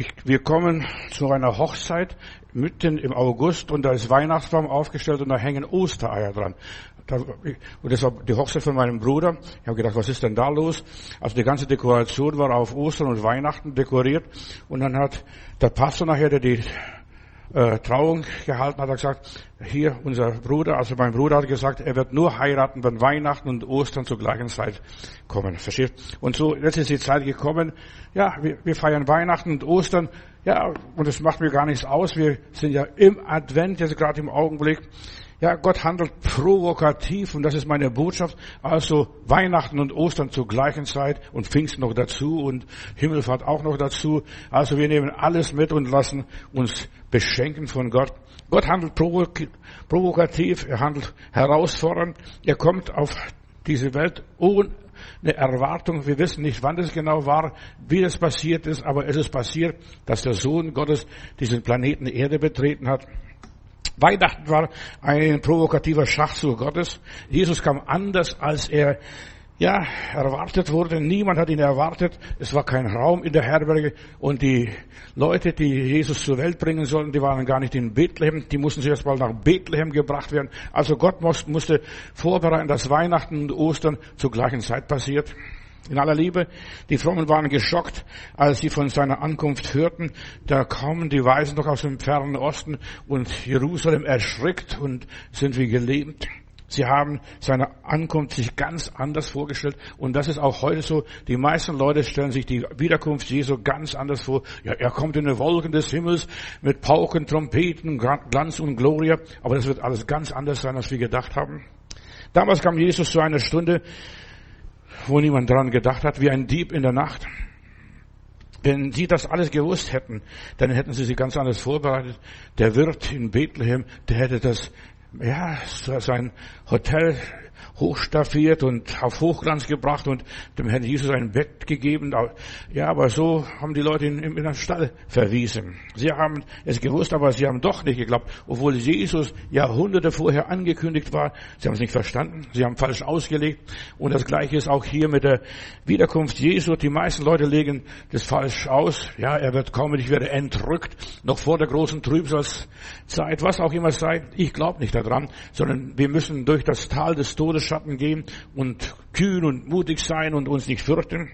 Ich, wir kommen zu einer Hochzeit mitten im August und da ist Weihnachtsbaum aufgestellt und da hängen Ostereier dran. Und das war die Hochzeit von meinem Bruder. Ich habe gedacht, was ist denn da los? Also die ganze Dekoration war auf Ostern und Weihnachten dekoriert und dann hat der Pastor nachher, der die äh, Trauung gehalten hat, er gesagt, hier unser Bruder, also mein Bruder hat gesagt, er wird nur heiraten, wenn Weihnachten und Ostern zur gleichen Zeit kommen. Versteht? Und so, jetzt ist die Zeit gekommen, ja, wir, wir feiern Weihnachten und Ostern, ja, und es macht mir gar nichts aus, wir sind ja im Advent, jetzt gerade im Augenblick, ja, Gott handelt provokativ und das ist meine Botschaft. Also Weihnachten und Ostern zur gleichen Zeit und Pfingsten noch dazu und Himmelfahrt auch noch dazu. Also wir nehmen alles mit und lassen uns beschenken von Gott. Gott handelt provokativ, er handelt herausfordernd. Er kommt auf diese Welt ohne Erwartung. Wir wissen nicht, wann das genau war, wie das passiert ist, aber es ist passiert, dass der Sohn Gottes diesen Planeten Erde betreten hat. Weihnachten war ein provokativer Schachzug Gottes. Jesus kam anders, als er ja, erwartet wurde. Niemand hat ihn erwartet. Es war kein Raum in der Herberge. Und die Leute, die Jesus zur Welt bringen sollten, die waren gar nicht in Bethlehem. Die mussten zuerst mal nach Bethlehem gebracht werden. Also Gott musste vorbereiten, dass Weihnachten und Ostern zur gleichen Zeit passiert. In aller Liebe, die Frommen waren geschockt, als sie von seiner Ankunft hörten. Da kommen die Weisen doch aus dem fernen Osten und Jerusalem erschrickt und sind wie gelähmt. Sie haben seine Ankunft sich ganz anders vorgestellt und das ist auch heute so. Die meisten Leute stellen sich die Wiederkunft Jesu ganz anders vor. Ja, er kommt in den Wolken des Himmels mit Pauken, Trompeten, Glanz und Gloria, aber das wird alles ganz anders sein, als wir gedacht haben. Damals kam Jesus zu einer Stunde, wo niemand dran gedacht hat, wie ein Dieb in der Nacht. Wenn Sie das alles gewusst hätten, dann hätten Sie sich ganz anders vorbereitet. Der Wirt in Bethlehem, der hätte das, ja, sein Hotel hochstaffiert und auf Hochglanz gebracht und dem Herrn Jesus ein Bett gegeben. Ja, aber so haben die Leute ihn in den Stall verwiesen. Sie haben es gewusst, aber sie haben doch nicht geglaubt, obwohl Jesus Jahrhunderte vorher angekündigt war. Sie haben es nicht verstanden, sie haben falsch ausgelegt. Und das Gleiche ist auch hier mit der Wiederkunft Jesu. Die meisten Leute legen das falsch aus. Ja, er wird kommen, ich werde entrückt, noch vor der großen Trübsalzeit, was auch immer sei. Ich glaube nicht daran, sondern wir müssen durch das Tal des Todes Schatten gehen und kühn und mutig sein und uns nicht fürchten.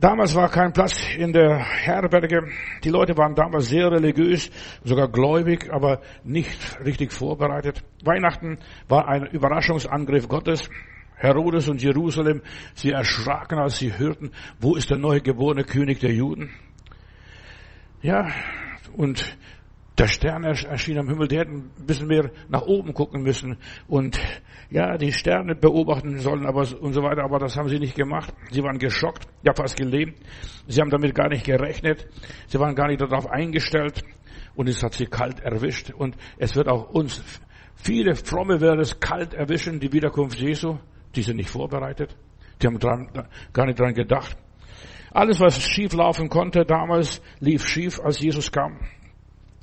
Damals war kein Platz in der Herberge. Die Leute waren damals sehr religiös, sogar gläubig, aber nicht richtig vorbereitet. Weihnachten war ein Überraschungsangriff Gottes. Herodes und Jerusalem, sie erschraken, als sie hörten, wo ist der neue geborene König der Juden? Ja, und der Stern erschien am Himmel, die hätten ein bisschen mehr nach oben gucken müssen und ja, die Sterne beobachten sollen aber und so weiter, aber das haben sie nicht gemacht. Sie waren geschockt, ja fast gelähmt. Sie haben damit gar nicht gerechnet. Sie waren gar nicht darauf eingestellt und es hat sie kalt erwischt und es wird auch uns, viele Fromme werden es kalt erwischen, die Wiederkunft Jesu. Die sind nicht vorbereitet. Die haben dran, gar nicht dran gedacht. Alles, was schief laufen konnte damals, lief schief, als Jesus kam.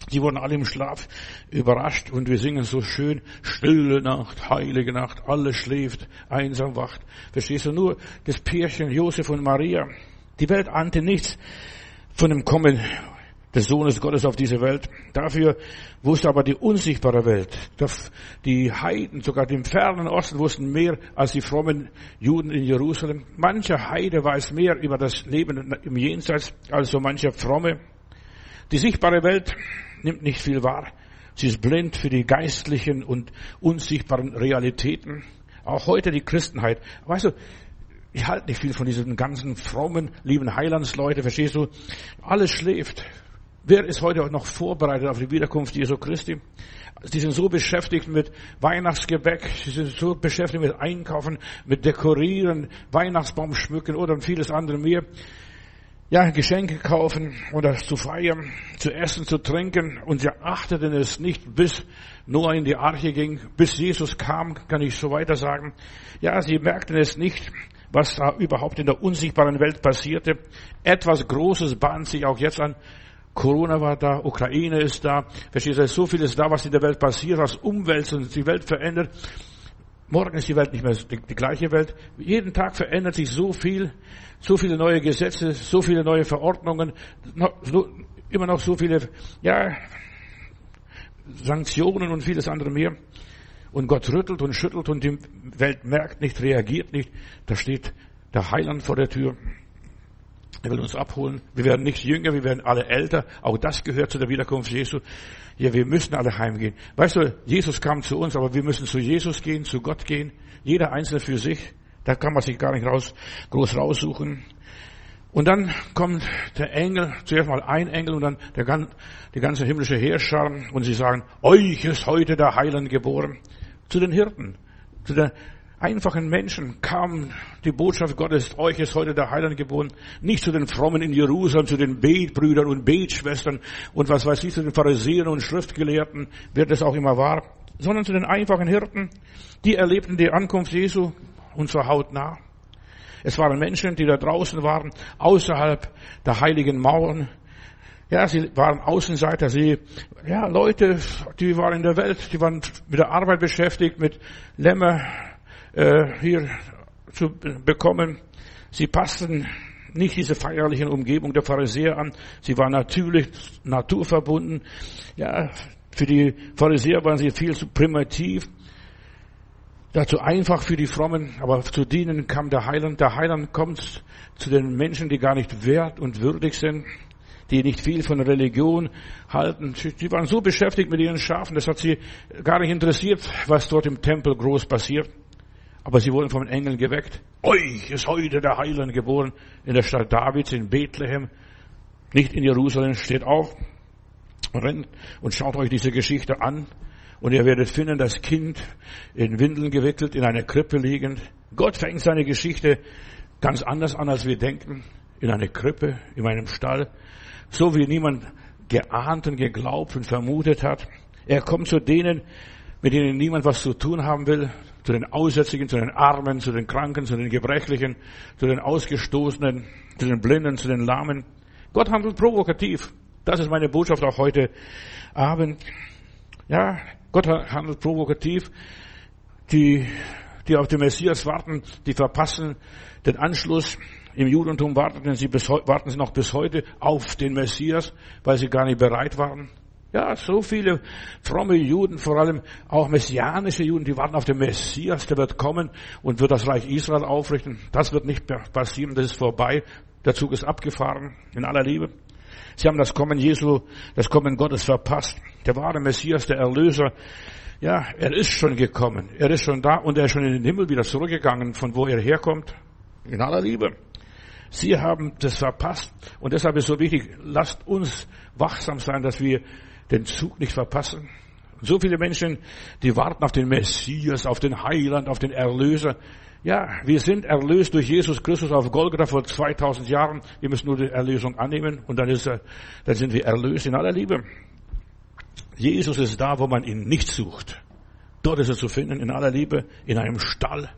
Sie wurden alle im Schlaf überrascht und wir singen so schön, stille Nacht, heilige Nacht, alles schläft, einsam wacht. Verstehst du nur das Pärchen Josef und Maria? Die Welt ahnte nichts von dem Kommen des Sohnes Gottes auf diese Welt. Dafür wusste aber die unsichtbare Welt, die Heiden, sogar im fernen Osten wussten mehr als die frommen Juden in Jerusalem. Mancher Heide weiß mehr über das Leben im Jenseits als so mancher Fromme. Die sichtbare Welt nimmt nicht viel wahr. Sie ist blind für die geistlichen und unsichtbaren Realitäten. Auch heute die Christenheit. Weißt du, ich halte nicht viel von diesen ganzen frommen, lieben Heilandsleute, verstehst du? Alles schläft. Wer ist heute noch vorbereitet auf die Wiederkunft Jesu Christi? Sie sind so beschäftigt mit Weihnachtsgebäck, sie sind so beschäftigt mit Einkaufen, mit Dekorieren, Weihnachtsbaum schmücken oder vieles andere mehr ja, Geschenke kaufen oder zu feiern, zu essen, zu trinken. Und sie achteten es nicht, bis Noah in die Arche ging, bis Jesus kam, kann ich so weiter sagen. Ja, sie merkten es nicht, was da überhaupt in der unsichtbaren Welt passierte. Etwas Großes bahnt sich auch jetzt an. Corona war da, Ukraine ist da. Verstehst du, so vieles da, was in der Welt passiert, was umwälzt und die Welt verändert. Morgen ist die Welt nicht mehr die, die, gleiche Welt. Jeden Tag verändert sich so viel, so viele neue Gesetze, so viele neue Verordnungen, noch, so, immer noch so viele, ja, Sanktionen und vieles andere mehr. Und Gott rüttelt und schüttelt und die Welt merkt nicht, reagiert nicht. Da steht der Heiland vor der Tür. Er will uns abholen. Wir werden nicht jünger, wir werden alle älter. Auch das gehört zu der Wiederkunft Jesu. Ja, wir müssen alle heimgehen. Weißt du, Jesus kam zu uns, aber wir müssen zu Jesus gehen, zu Gott gehen. Jeder Einzelne für sich. Da kann man sich gar nicht raus, groß raussuchen. Und dann kommt der Engel, zuerst mal ein Engel und dann der, die ganze himmlische Heerschar und sie sagen, euch ist heute der Heiland geboren. Zu den Hirten, zu den einfachen Menschen kam die Botschaft Gottes, euch ist heute der Heiland geboren. Nicht zu den Frommen in Jerusalem, zu den Betbrüdern und Betschwestern und was weiß ich, zu den Pharisäern und Schriftgelehrten, wer das auch immer war, sondern zu den einfachen Hirten, die erlebten die Ankunft Jesu und zwar hautnah. Es waren Menschen, die da draußen waren, außerhalb der heiligen Mauern. Ja, sie waren Außenseiter, sie, ja, Leute, die waren in der Welt, die waren mit der Arbeit beschäftigt, mit Lämmer äh, hier zu bekommen. Sie passten nicht diese feierlichen Umgebung der Pharisäer an. Sie waren natürlich naturverbunden. Ja, für die Pharisäer waren sie viel zu primitiv dazu einfach für die Frommen, aber zu dienen kam der Heiland. Der Heiland kommt zu den Menschen, die gar nicht wert und würdig sind, die nicht viel von Religion halten. Die waren so beschäftigt mit ihren Schafen, das hat sie gar nicht interessiert, was dort im Tempel groß passiert. Aber sie wurden von Engeln geweckt. Euch ist heute der Heiland geboren in der Stadt Davids in Bethlehem. Nicht in Jerusalem steht auch. Rennt und schaut euch diese Geschichte an. Und ihr werdet finden, das Kind in Windeln gewickelt, in einer Krippe liegend. Gott fängt seine Geschichte ganz anders an, als wir denken. In einer Krippe, in einem Stall. So wie niemand geahnt und geglaubt und vermutet hat. Er kommt zu denen, mit denen niemand was zu tun haben will. Zu den Aussätzigen, zu den Armen, zu den Kranken, zu den Gebrechlichen, zu den Ausgestoßenen, zu den Blinden, zu den Lahmen. Gott handelt provokativ. Das ist meine Botschaft auch heute Abend. Ja, Gott handelt provokativ. Die, die auf den Messias warten, die verpassen den Anschluss. Im Judentum warten sie, bis, warten sie noch bis heute auf den Messias, weil sie gar nicht bereit waren. Ja, so viele fromme Juden, vor allem auch messianische Juden, die warten auf den Messias, der wird kommen und wird das Reich Israel aufrichten. Das wird nicht passieren, das ist vorbei. Der Zug ist abgefahren, in aller Liebe. Sie haben das Kommen Jesu, das Kommen Gottes verpasst. Der wahre Messias, der Erlöser, ja, er ist schon gekommen. Er ist schon da und er ist schon in den Himmel wieder zurückgegangen, von wo er herkommt. In aller Liebe. Sie haben das verpasst und deshalb ist so wichtig, lasst uns wachsam sein, dass wir den Zug nicht verpassen. So viele Menschen, die warten auf den Messias, auf den Heiland, auf den Erlöser. Ja, wir sind erlöst durch Jesus Christus auf Golgatha vor 2000 Jahren. Wir müssen nur die Erlösung annehmen und dann, ist er, dann sind wir erlöst in aller Liebe. Jesus ist da, wo man ihn nicht sucht. Dort ist er zu finden, in aller Liebe, in einem Stall,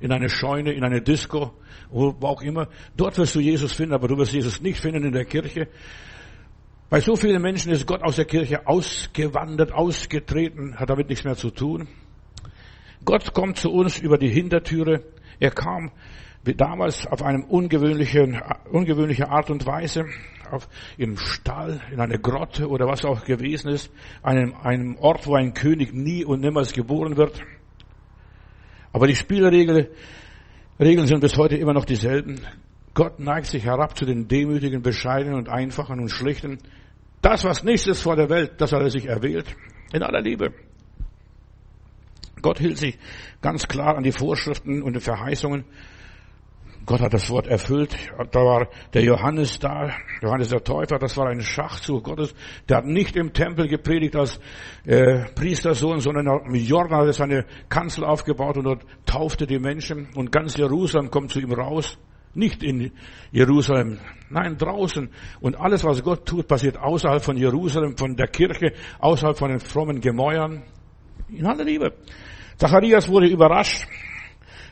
in einer Scheune, in einer Disco, wo auch immer. Dort wirst du Jesus finden, aber du wirst Jesus nicht finden in der Kirche. Bei so vielen Menschen ist Gott aus der Kirche ausgewandert, ausgetreten, hat damit nichts mehr zu tun. Gott kommt zu uns über die Hintertüre. Er kam wie damals auf einem ungewöhnlichen, ungewöhnliche Art und Weise, auf, im Stall, in einer Grotte oder was auch gewesen ist, einem, einem Ort, wo ein König nie und niemals geboren wird. Aber die Spielregeln Regeln sind bis heute immer noch dieselben. Gott neigt sich herab zu den demütigen, bescheidenen und einfachen und schlichten. Das, was nichts ist vor der Welt, das hat er sich erwählt. In aller Liebe. Gott hielt sich ganz klar an die Vorschriften und die Verheißungen. Gott hat das Wort erfüllt. Da war der Johannes da, Johannes der Täufer, das war ein Schachzug Gottes. Der hat nicht im Tempel gepredigt als äh, Priestersohn, sondern im Jordan hat er seine Kanzel aufgebaut und dort taufte die Menschen und ganz Jerusalem kommt zu ihm raus. Nicht in Jerusalem, nein, draußen. Und alles, was Gott tut, passiert außerhalb von Jerusalem, von der Kirche, außerhalb von den frommen Gemäuern. In aller Liebe. Zacharias wurde überrascht,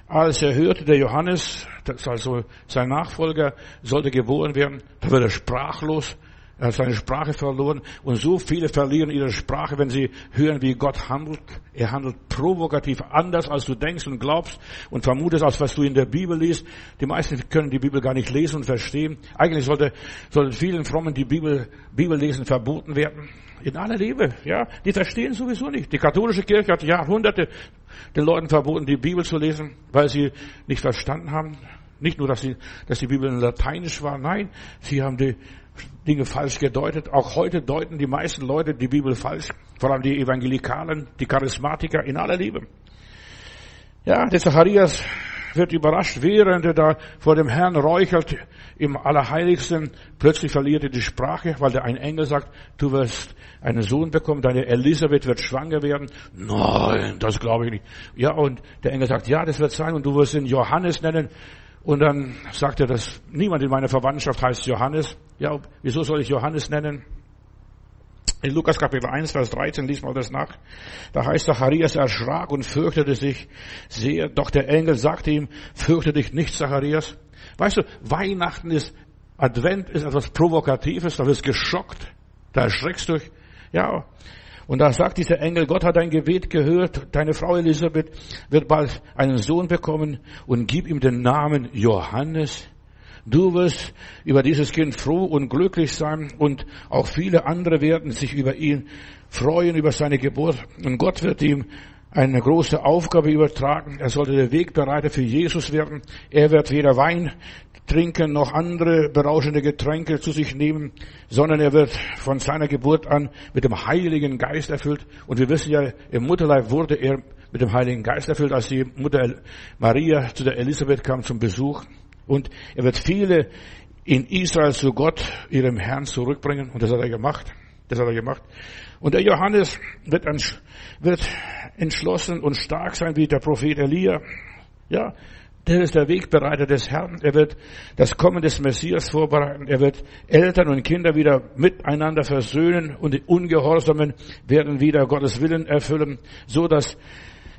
als er hörte, der Johannes, das also sein Nachfolger, sollte geboren werden. Da wird er sprachlos. Er hat seine Sprache verloren und so viele verlieren ihre Sprache, wenn sie hören, wie Gott handelt. Er handelt provokativ anders, als du denkst und glaubst und vermutest, als was du in der Bibel liest. Die meisten können die Bibel gar nicht lesen und verstehen. Eigentlich sollte, sollte vielen Frommen die Bibel, Bibel lesen verboten werden. In aller Liebe, ja. Die verstehen sowieso nicht. Die katholische Kirche hat Jahrhunderte den Leuten verboten, die Bibel zu lesen, weil sie nicht verstanden haben. Nicht nur, dass, sie, dass die Bibel in Lateinisch war, nein, sie haben die Dinge falsch gedeutet. Auch heute deuten die meisten Leute die Bibel falsch. Vor allem die Evangelikalen, die Charismatiker in aller Liebe. Ja, der Zacharias wird überrascht, während er da vor dem Herrn räuchert im Allerheiligsten. Plötzlich verliert er die Sprache, weil der ein Engel sagt, du wirst einen Sohn bekommen, deine Elisabeth wird schwanger werden. Nein, das glaube ich nicht. Ja, und der Engel sagt, ja, das wird sein und du wirst ihn Johannes nennen. Und dann sagt er, dass niemand in meiner Verwandtschaft heißt Johannes. Ja, wieso soll ich Johannes nennen? In Lukas Kapitel 1, Vers 13, liest mal das nach. Da heißt Zacharias erschrak und fürchtete sich sehr. Doch der Engel sagte ihm, fürchte dich nicht, Zacharias. Weißt du, Weihnachten ist, Advent ist etwas Provokatives, da wirst geschockt, da erschreckst du. Ja, und da sagt dieser Engel, Gott hat dein Gebet gehört, deine Frau Elisabeth wird bald einen Sohn bekommen und gib ihm den Namen Johannes. Du wirst über dieses Kind froh und glücklich sein und auch viele andere werden sich über ihn freuen, über seine Geburt. Und Gott wird ihm eine große Aufgabe übertragen. Er sollte der Wegbereiter für Jesus werden. Er wird weder Wein trinken noch andere berauschende Getränke zu sich nehmen, sondern er wird von seiner Geburt an mit dem Heiligen Geist erfüllt. Und wir wissen ja, im Mutterleib wurde er mit dem Heiligen Geist erfüllt, als die Mutter Maria zu der Elisabeth kam zum Besuch. Und er wird viele in Israel zu Gott, ihrem Herrn, zurückbringen. Und das hat er gemacht. Das hat er gemacht. Und der Johannes wird, wird entschlossen und stark sein wie der Prophet Elia. Ja, der ist der Wegbereiter des Herrn. Er wird das Kommen des Messias vorbereiten. Er wird Eltern und Kinder wieder miteinander versöhnen und die Ungehorsamen werden wieder Gottes Willen erfüllen, so dass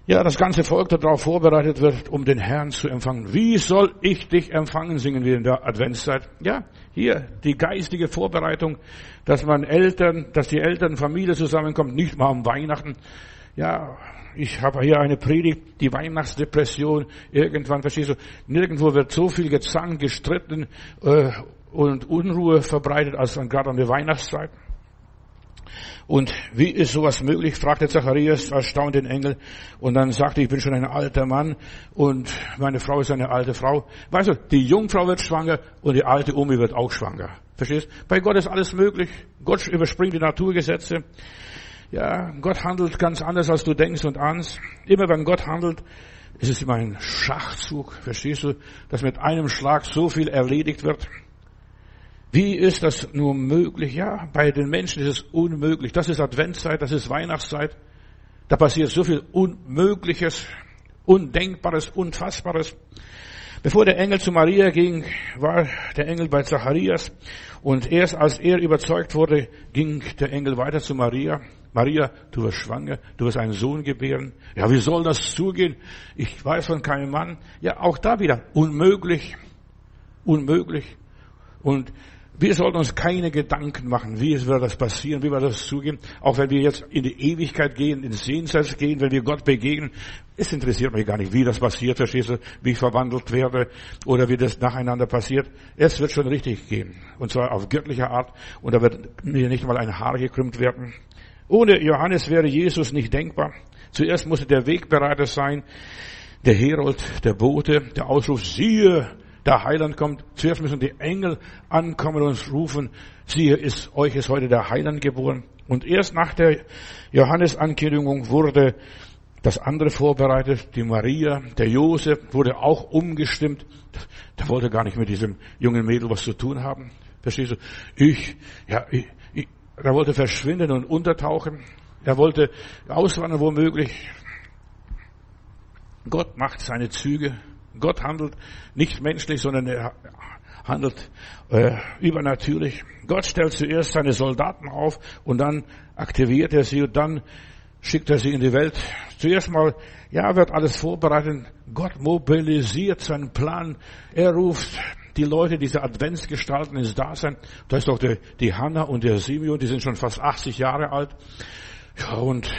ja, das ganze Volk darauf vorbereitet wird, um den Herrn zu empfangen. Wie soll ich dich empfangen, singen wir in der Adventszeit. Ja, hier die geistige Vorbereitung, dass man Eltern, dass die Eltern, Familie zusammenkommt, nicht mal um Weihnachten. Ja, ich habe hier eine Predigt, die Weihnachtsdepression. Irgendwann, verstehst du, nirgendwo wird so viel gezankt, gestritten äh, und Unruhe verbreitet als gerade an der Weihnachtszeit. Und wie ist sowas möglich? fragte Zacharias erstaunt den Engel. Und dann sagte, ich bin schon ein alter Mann und meine Frau ist eine alte Frau. Weißt du, die Jungfrau wird schwanger und die alte Omi wird auch schwanger. Verstehst? Bei Gott ist alles möglich. Gott überspringt die Naturgesetze. Ja, Gott handelt ganz anders, als du denkst und ahnst. Immer wenn Gott handelt, ist es immer ein Schachzug. Verstehst du? Dass mit einem Schlag so viel erledigt wird. Wie ist das nur möglich? Ja, bei den Menschen ist es unmöglich. Das ist Adventszeit, das ist Weihnachtszeit. Da passiert so viel Unmögliches, Undenkbares, Unfassbares. Bevor der Engel zu Maria ging, war der Engel bei Zacharias und erst als er überzeugt wurde, ging der Engel weiter zu Maria. Maria, du wirst schwanger, du wirst einen Sohn gebären. Ja, wie soll das zugehen? Ich weiß von keinem Mann. Ja, auch da wieder unmöglich, unmöglich. Und wir sollten uns keine Gedanken machen, wie wird das passieren, wie wird das zugehen. Auch wenn wir jetzt in die Ewigkeit gehen, ins Jenseits gehen, wenn wir Gott begegnen. Es interessiert mich gar nicht, wie das passiert, verstehst du, wie ich verwandelt werde oder wie das nacheinander passiert. Es wird schon richtig gehen. Und zwar auf göttlicher Art. Und da wird mir nicht mal ein Haar gekrümmt werden. Ohne Johannes wäre Jesus nicht denkbar. Zuerst musste der Wegbereiter sein, der Herold, der Bote, der Ausruf, siehe, der Heiland kommt. Zuerst müssen die Engel ankommen und rufen, siehe, ist, euch ist heute der Heiland geboren. Und erst nach der Johannes-Ankündigung wurde das andere vorbereitet, die Maria, der Josef wurde auch umgestimmt. Der wollte gar nicht mit diesem jungen Mädel was zu tun haben. Verstehst du? Ich, ja, ich, ich, er wollte verschwinden und untertauchen. Er wollte auswandern womöglich. Gott macht seine Züge Gott handelt nicht menschlich, sondern er handelt äh, übernatürlich. Gott stellt zuerst seine Soldaten auf und dann aktiviert er sie und dann schickt er sie in die Welt. Zuerst mal, ja, wird alles vorbereitet. Gott mobilisiert seinen Plan. Er ruft die Leute, diese Adventsgestalten ins Dasein. Da ist doch die, die Hanna und der Simeon, die sind schon fast 80 Jahre alt. Ja, und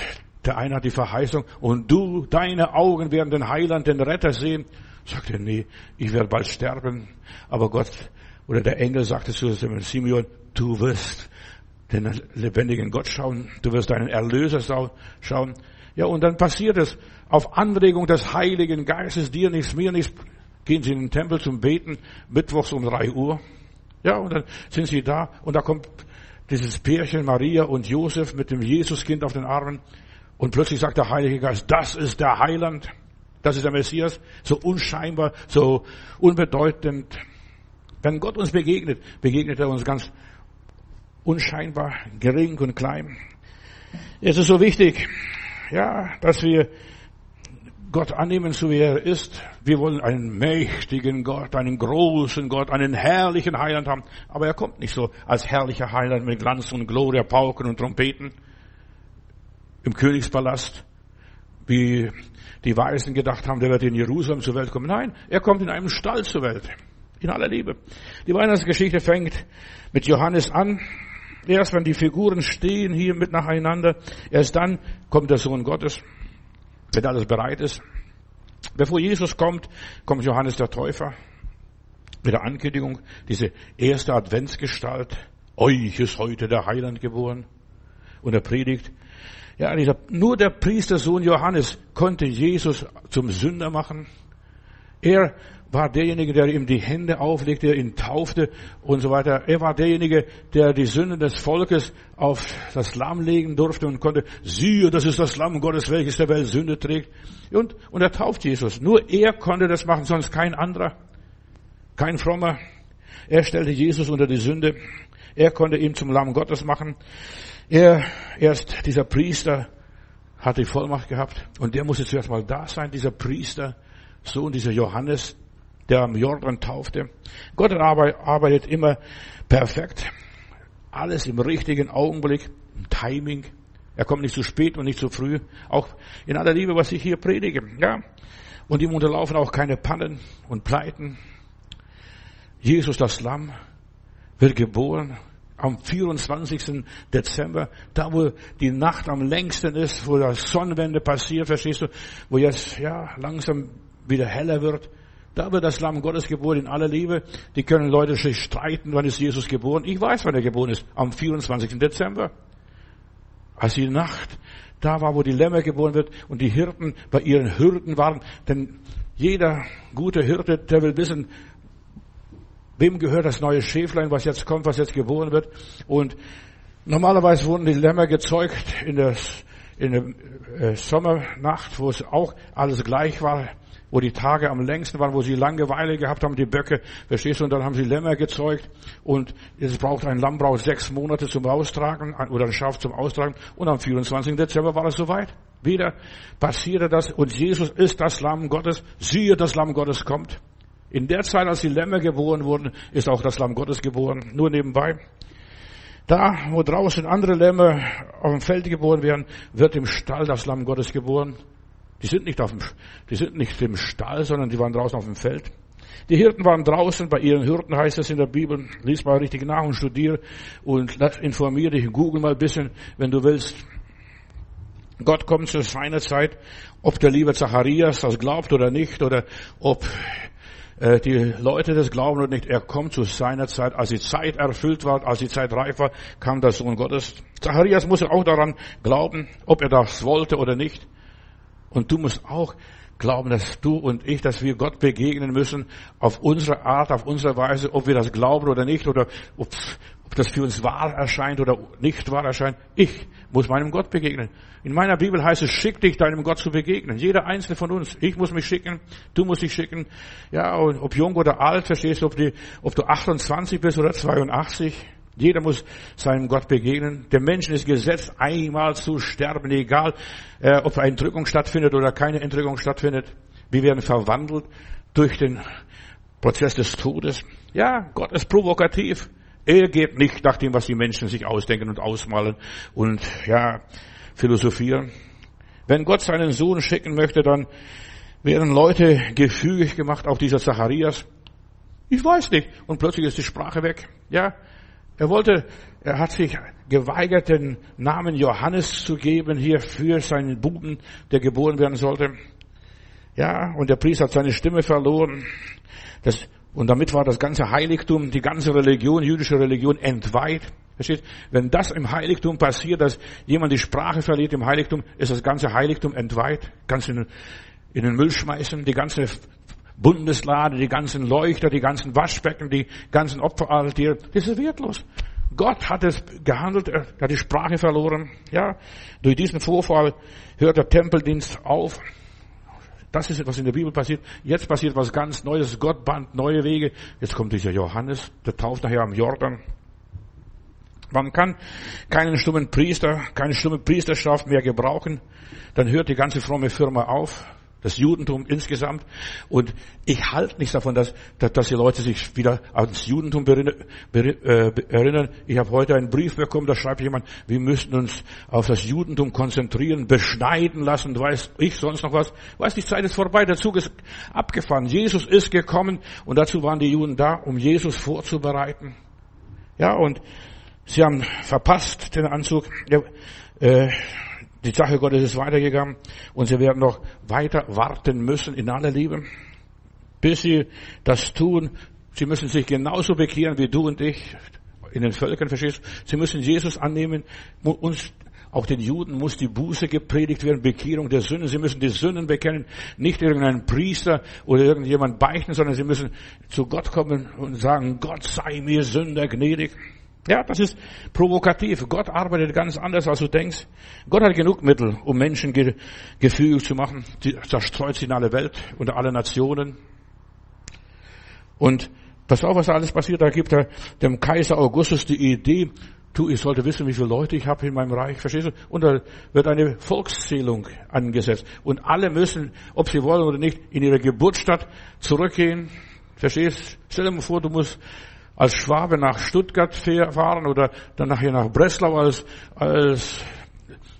der eine hat die Verheißung, und du, deine Augen werden den Heiland, den Retter sehen. Sagt er, nee, ich werde bald sterben. Aber Gott, oder der Engel sagte zu Simeon, du wirst den lebendigen Gott schauen, du wirst deinen Erlöser schauen. Ja, und dann passiert es, auf Anregung des Heiligen Geistes, dir nichts, mir nichts, gehen sie in den Tempel zum Beten, mittwochs um drei Uhr. Ja, und dann sind sie da, und da kommt dieses Pärchen Maria und Josef mit dem Jesuskind auf den Armen, und plötzlich sagt der Heilige Geist, das ist der Heiland, das ist der Messias, so unscheinbar, so unbedeutend. Wenn Gott uns begegnet, begegnet er uns ganz unscheinbar, gering und klein. Es ist so wichtig, ja, dass wir Gott annehmen, so wie er ist. Wir wollen einen mächtigen Gott, einen großen Gott, einen herrlichen Heiland haben. Aber er kommt nicht so als herrlicher Heiland mit Glanz und Gloria, Pauken und Trompeten im Königspalast, wie die Weisen gedacht haben, der wird in Jerusalem zur Welt kommen. Nein, er kommt in einem Stall zur Welt. In aller Liebe. Die Weihnachtsgeschichte fängt mit Johannes an. Erst wenn die Figuren stehen hier mit nacheinander, erst dann kommt der Sohn Gottes, wenn alles bereit ist. Bevor Jesus kommt, kommt Johannes der Täufer mit der Ankündigung, diese erste Adventsgestalt, euch ist heute der Heiland geboren. Und er predigt, ja, nur der Priestersohn Johannes konnte Jesus zum Sünder machen. Er war derjenige, der ihm die Hände auflegte, ihn taufte und so weiter. Er war derjenige, der die Sünden des Volkes auf das Lamm legen durfte und konnte, siehe, das ist das Lamm Gottes, welches der Welt Sünde trägt. Und, und er tauft Jesus. Nur er konnte das machen, sonst kein anderer. Kein Frommer. Er stellte Jesus unter die Sünde. Er konnte ihn zum Lamm Gottes machen. Er, erst dieser Priester, hat die Vollmacht gehabt und der musste zuerst mal da sein, dieser Priester, Sohn dieser Johannes, der am Jordan taufte. Gott arbeitet immer perfekt. Alles im richtigen Augenblick, im Timing. Er kommt nicht zu spät und nicht zu früh. Auch in aller Liebe, was ich hier predige. Ja. Und ihm unterlaufen auch keine Pannen und Pleiten. Jesus, das Lamm, wird geboren am 24. Dezember, da wo die Nacht am längsten ist, wo das Sonnenwende passiert, verstehst du, wo jetzt, ja, langsam wieder heller wird. Da wird das Lamm Gottes geboren in aller Liebe. Die können Leute sich streiten, wann ist Jesus geboren. Ich weiß, wann er geboren ist. Am 24. Dezember. Als die Nacht da war, wo die Lämmer geboren wird und die Hirten bei ihren Hürden waren. Denn jeder gute Hirte, der will wissen, wem gehört das neue Schäflein, was jetzt kommt, was jetzt geboren wird. Und normalerweise wurden die Lämmer gezeugt in der, in der äh, Sommernacht, wo es auch alles gleich war wo die Tage am längsten waren, wo sie Langeweile gehabt haben, die Böcke, verstehst du, und dann haben sie Lämmer gezeugt und es braucht ein Lamm braucht sechs Monate zum Austragen oder ein Schaf zum Austragen und am 24. Dezember war es soweit. Wieder passierte das und Jesus ist das Lamm Gottes, siehe, das Lamm Gottes kommt. In der Zeit, als die Lämmer geboren wurden, ist auch das Lamm Gottes geboren, nur nebenbei. Da, wo draußen andere Lämmer auf dem Feld geboren werden, wird im Stall das Lamm Gottes geboren. Die sind nicht auf dem, die sind nicht im Stall, sondern die waren draußen auf dem Feld. Die Hirten waren draußen, bei ihren Hirten heißt es in der Bibel. Lies mal richtig nach und studier und informier dich, google mal ein bisschen, wenn du willst. Gott kommt zu seiner Zeit, ob der liebe Zacharias das glaubt oder nicht, oder ob die Leute das glauben oder nicht. Er kommt zu seiner Zeit, als die Zeit erfüllt war, als die Zeit reif war, kam der Sohn Gottes. Zacharias musste auch daran glauben, ob er das wollte oder nicht. Und du musst auch glauben, dass du und ich, dass wir Gott begegnen müssen auf unsere Art, auf unsere Weise, ob wir das glauben oder nicht, oder ob, ob das für uns wahr erscheint oder nicht wahr erscheint. Ich muss meinem Gott begegnen. In meiner Bibel heißt es, schick dich deinem Gott zu begegnen. Jeder einzelne von uns. Ich muss mich schicken, du musst dich schicken. Ja, ob jung oder alt, verstehst du, ob, die, ob du 28 bist oder 82. Jeder muss seinem Gott begegnen. Der Menschen ist gesetzt, einmal zu sterben, egal äh, ob eine Entrückung stattfindet oder keine Entrückung stattfindet. Wir werden verwandelt durch den Prozess des Todes. Ja, Gott ist provokativ. Er geht nicht nach dem, was die Menschen sich ausdenken und ausmalen und ja, philosophieren. Wenn Gott seinen Sohn schicken möchte, dann werden Leute gefügig gemacht, auch dieser Zacharias. Ich weiß nicht. Und plötzlich ist die Sprache weg. Ja. Er wollte, er hat sich geweigert, den Namen Johannes zu geben hier für seinen Buben, der geboren werden sollte. Ja, und der Priester hat seine Stimme verloren. Das, und damit war das ganze Heiligtum, die ganze Religion, jüdische Religion entweiht. Versteht? Wenn das im Heiligtum passiert, dass jemand die Sprache verliert im Heiligtum, ist das ganze Heiligtum entweiht. Kannst in, in den Müll schmeißen, die ganze Bundeslade, die ganzen Leuchter, die ganzen Waschbecken, die ganzen Opferaltäre. Das ist wertlos. Gott hat es gehandelt, er hat die Sprache verloren. Ja, durch diesen Vorfall hört der Tempeldienst auf. Das ist, was in der Bibel passiert. Jetzt passiert was ganz Neues. Gott band neue Wege. Jetzt kommt dieser Johannes, der tauft nachher am Jordan. Man kann keinen stummen Priester, keine stumme Priesterschaft mehr gebrauchen. Dann hört die ganze fromme Firma auf. Das Judentum insgesamt. Und ich halte nichts davon, dass, dass, dass die Leute sich wieder ans Judentum äh, erinnern. Ich habe heute einen Brief bekommen, da schreibt jemand, wir müssen uns auf das Judentum konzentrieren, beschneiden lassen, weiß ich sonst noch was. Weiß, die Zeit ist vorbei, der Zug ist abgefahren. Jesus ist gekommen und dazu waren die Juden da, um Jesus vorzubereiten. Ja, und sie haben verpasst den Anzug. Ja, äh, die Sache Gottes ist weitergegangen und sie werden noch weiter warten müssen in aller Liebe, bis sie das tun. Sie müssen sich genauso bekehren wie du und ich in den Völkern, verstehst Sie müssen Jesus annehmen. Uns, auch den Juden muss die Buße gepredigt werden, Bekehrung der Sünden. Sie müssen die Sünden bekennen, nicht irgendein Priester oder irgendjemand beichten, sondern sie müssen zu Gott kommen und sagen, Gott sei mir Sünder gnädig. Ja, das ist provokativ. Gott arbeitet ganz anders, als du denkst. Gott hat genug Mittel, um Menschen ge gefügig zu machen. Das streut sie in alle Welt, unter alle Nationen. Und pass auf, was da alles passiert. Da gibt er dem Kaiser Augustus die Idee, du, ich sollte wissen, wie viele Leute ich habe in meinem Reich, verstehst du? Und da wird eine Volkszählung angesetzt. Und alle müssen, ob sie wollen oder nicht, in ihre Geburtsstadt zurückgehen. Verstehst? Stell dir mal vor, du musst als Schwabe nach Stuttgart fahren oder dann nachher nach Breslau als, als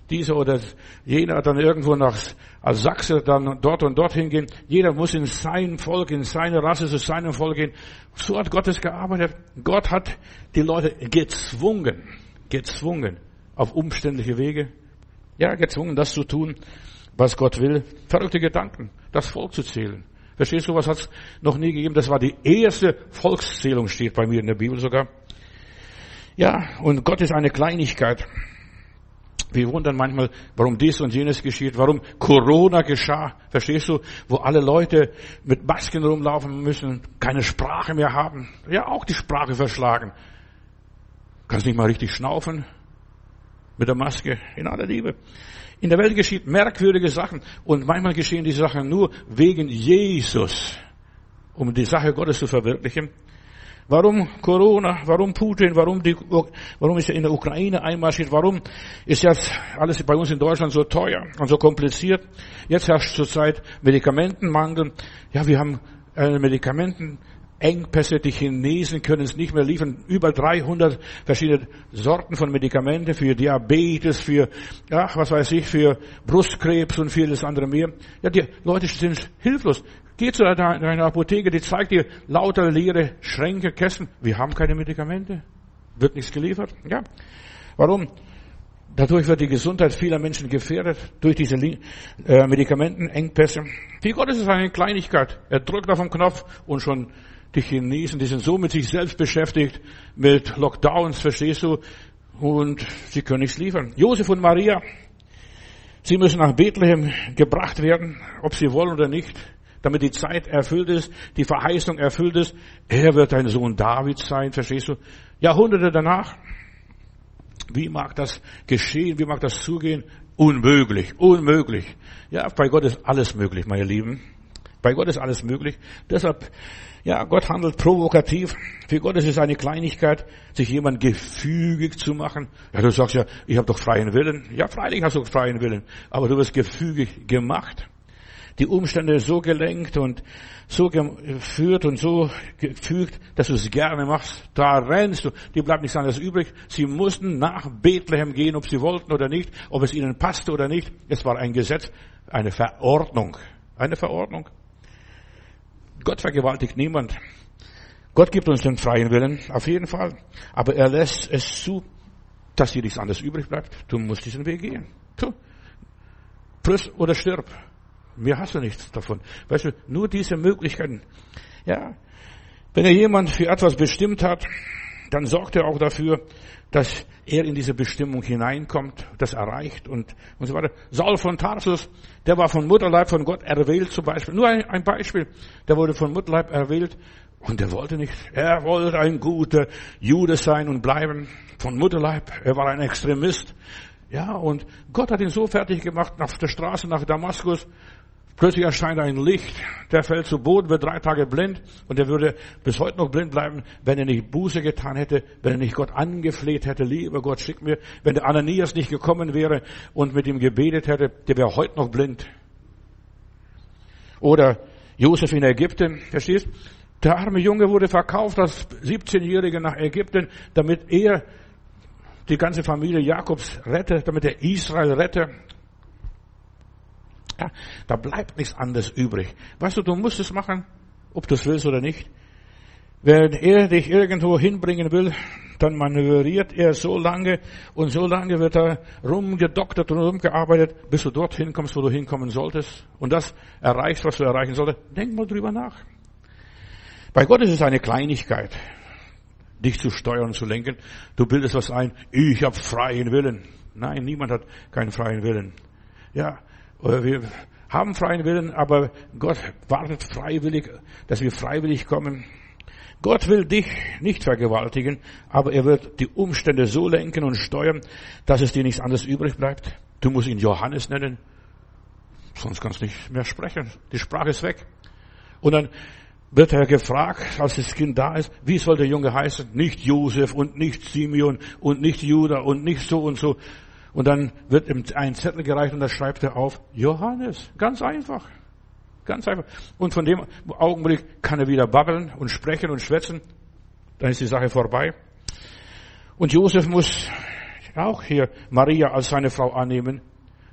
dieser oder jener dann irgendwo nach, als Sachse dann dort und dort hingehen. Jeder muss in sein Volk, in seine Rasse, zu seinem Volk gehen. So hat Gott es gearbeitet. Gott hat die Leute gezwungen, gezwungen auf umständliche Wege. Ja, gezwungen, das zu tun, was Gott will. Verrückte Gedanken, das Volk zu zählen. Verstehst du, was hat es noch nie gegeben? Das war die erste Volkszählung, steht bei mir in der Bibel sogar. Ja, und Gott ist eine Kleinigkeit. Wir wundern manchmal, warum dies und jenes geschieht, warum Corona geschah. Verstehst du, wo alle Leute mit Masken rumlaufen müssen, keine Sprache mehr haben. Ja, auch die Sprache verschlagen. Kannst nicht mal richtig schnaufen mit der Maske in aller Liebe. In der Welt geschieht merkwürdige Sachen und manchmal geschehen die Sachen nur wegen Jesus, um die Sache Gottes zu verwirklichen. Warum Corona? Warum Putin? Warum, die, warum ist er in der Ukraine einmarschiert? Warum ist jetzt alles bei uns in Deutschland so teuer und so kompliziert? Jetzt herrscht zurzeit Medikamentenmangel. Ja, wir haben äh, Medikamenten Engpässe. Die Chinesen können es nicht mehr liefern. Über 300 verschiedene Sorten von Medikamente für Diabetes, für, ach, was weiß ich, für Brustkrebs und vieles andere mehr. Ja, die Leute sind hilflos. Geh zu einer Apotheke, die zeigt dir lauter leere Schränke, Kästen. Wir haben keine Medikamente. Wird nichts geliefert. Ja. Warum? Dadurch wird die Gesundheit vieler Menschen gefährdet durch diese äh, Medikamentenengpässe. Für Gott ist es eine Kleinigkeit. Er drückt auf den Knopf und schon die Chinesen, die sind so mit sich selbst beschäftigt, mit Lockdowns, verstehst du? Und sie können nichts liefern. Josef und Maria, sie müssen nach Bethlehem gebracht werden, ob sie wollen oder nicht, damit die Zeit erfüllt ist, die Verheißung erfüllt ist. Er wird ein Sohn Davids sein, verstehst du? Jahrhunderte danach. Wie mag das geschehen? Wie mag das zugehen? Unmöglich, unmöglich. Ja, bei Gott ist alles möglich, meine Lieben. Bei Gott ist alles möglich. Deshalb ja, Gott handelt provokativ. Für Gott ist es eine Kleinigkeit, sich jemand gefügig zu machen. Ja, du sagst ja, ich habe doch freien Willen. Ja, freilich hast du freien Willen, aber du wirst gefügig gemacht. Die Umstände so gelenkt und so geführt und so gefügt, dass du es gerne machst. Da rennst du. Die bleibt nichts anderes übrig. Sie mussten nach Bethlehem gehen, ob sie wollten oder nicht, ob es ihnen passte oder nicht. Es war ein Gesetz, eine Verordnung. Eine Verordnung. Gott vergewaltigt niemand. Gott gibt uns den freien Willen, auf jeden Fall. Aber er lässt es zu, dass dir nichts anderes übrig bleibt. Du musst diesen Weg gehen. Tu. Friss oder stirb. Mehr hast du nichts davon. Weißt du, nur diese Möglichkeiten. Ja. Wenn er jemand für etwas bestimmt hat, dann sorgt er auch dafür, dass er in diese Bestimmung hineinkommt, das erreicht und, und so weiter. Saul von Tarsus, der war von Mutterleib von Gott erwählt zum Beispiel. Nur ein, ein Beispiel. Der wurde von Mutterleib erwählt und er wollte nicht. Er wollte ein guter Jude sein und bleiben von Mutterleib. Er war ein Extremist. Ja, und Gott hat ihn so fertig gemacht auf der Straße nach Damaskus. Plötzlich erscheint ein Licht, der fällt zu Boden, wird drei Tage blind und er würde bis heute noch blind bleiben, wenn er nicht Buße getan hätte, wenn er nicht Gott angefleht hätte, lieber Gott, schick mir, wenn der Ananias nicht gekommen wäre und mit ihm gebetet hätte, der wäre heute noch blind. Oder Josef in Ägypten, verstehst? Der arme Junge wurde verkauft als 17-Jähriger nach Ägypten, damit er die ganze Familie Jakobs rette, damit er Israel rette. Ja, da bleibt nichts anderes übrig. Weißt du, du musst es machen, ob du es willst oder nicht. Wenn er dich irgendwo hinbringen will, dann manövriert er so lange und so lange wird er rumgedoktert und rumgearbeitet, bis du dorthin kommst, wo du hinkommen solltest und das erreichst, was du erreichen solltest. Denk mal drüber nach. Bei Gott ist es eine Kleinigkeit, dich zu steuern zu lenken. Du bildest was ein, ich habe freien Willen. Nein, niemand hat keinen freien Willen. Ja, wir haben freien Willen, aber Gott wartet freiwillig, dass wir freiwillig kommen. Gott will dich nicht vergewaltigen, aber er wird die Umstände so lenken und steuern, dass es dir nichts anderes übrig bleibt. Du musst ihn Johannes nennen, sonst kannst du nicht mehr sprechen. Die Sprache ist weg. Und dann wird er gefragt, als das Kind da ist, wie soll der Junge heißen? Nicht Josef und nicht Simeon und nicht Judah und nicht so und so, und dann wird ihm ein Zettel gereicht und da schreibt er auf Johannes. Ganz einfach. Ganz einfach. Und von dem Augenblick kann er wieder babbeln und sprechen und schwätzen. Dann ist die Sache vorbei. Und Josef muss auch hier Maria als seine Frau annehmen.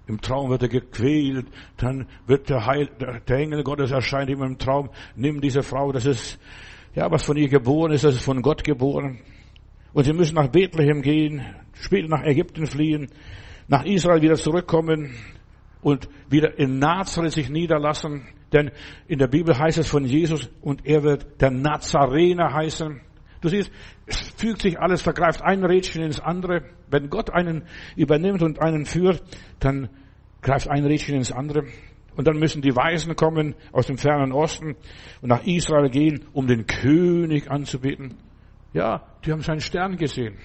Im Traum wird er gequält, dann wird der, Heil, der Engel Gottes erscheint ihm im Traum, nimm diese Frau, das ist, ja, was von ihr geboren ist, das ist von Gott geboren. Und sie müssen nach Bethlehem gehen, später nach Ägypten fliehen, nach Israel wieder zurückkommen und wieder in Nazareth sich niederlassen. Denn in der Bibel heißt es von Jesus und er wird der Nazarener heißen. Du siehst, es fügt sich alles, vergreift ein Rädchen ins andere. Wenn Gott einen übernimmt und einen führt, dann greift ein Rädchen ins andere. Und dann müssen die Weisen kommen aus dem fernen Osten und nach Israel gehen, um den König anzubeten. Ja, die haben seinen Stern gesehen.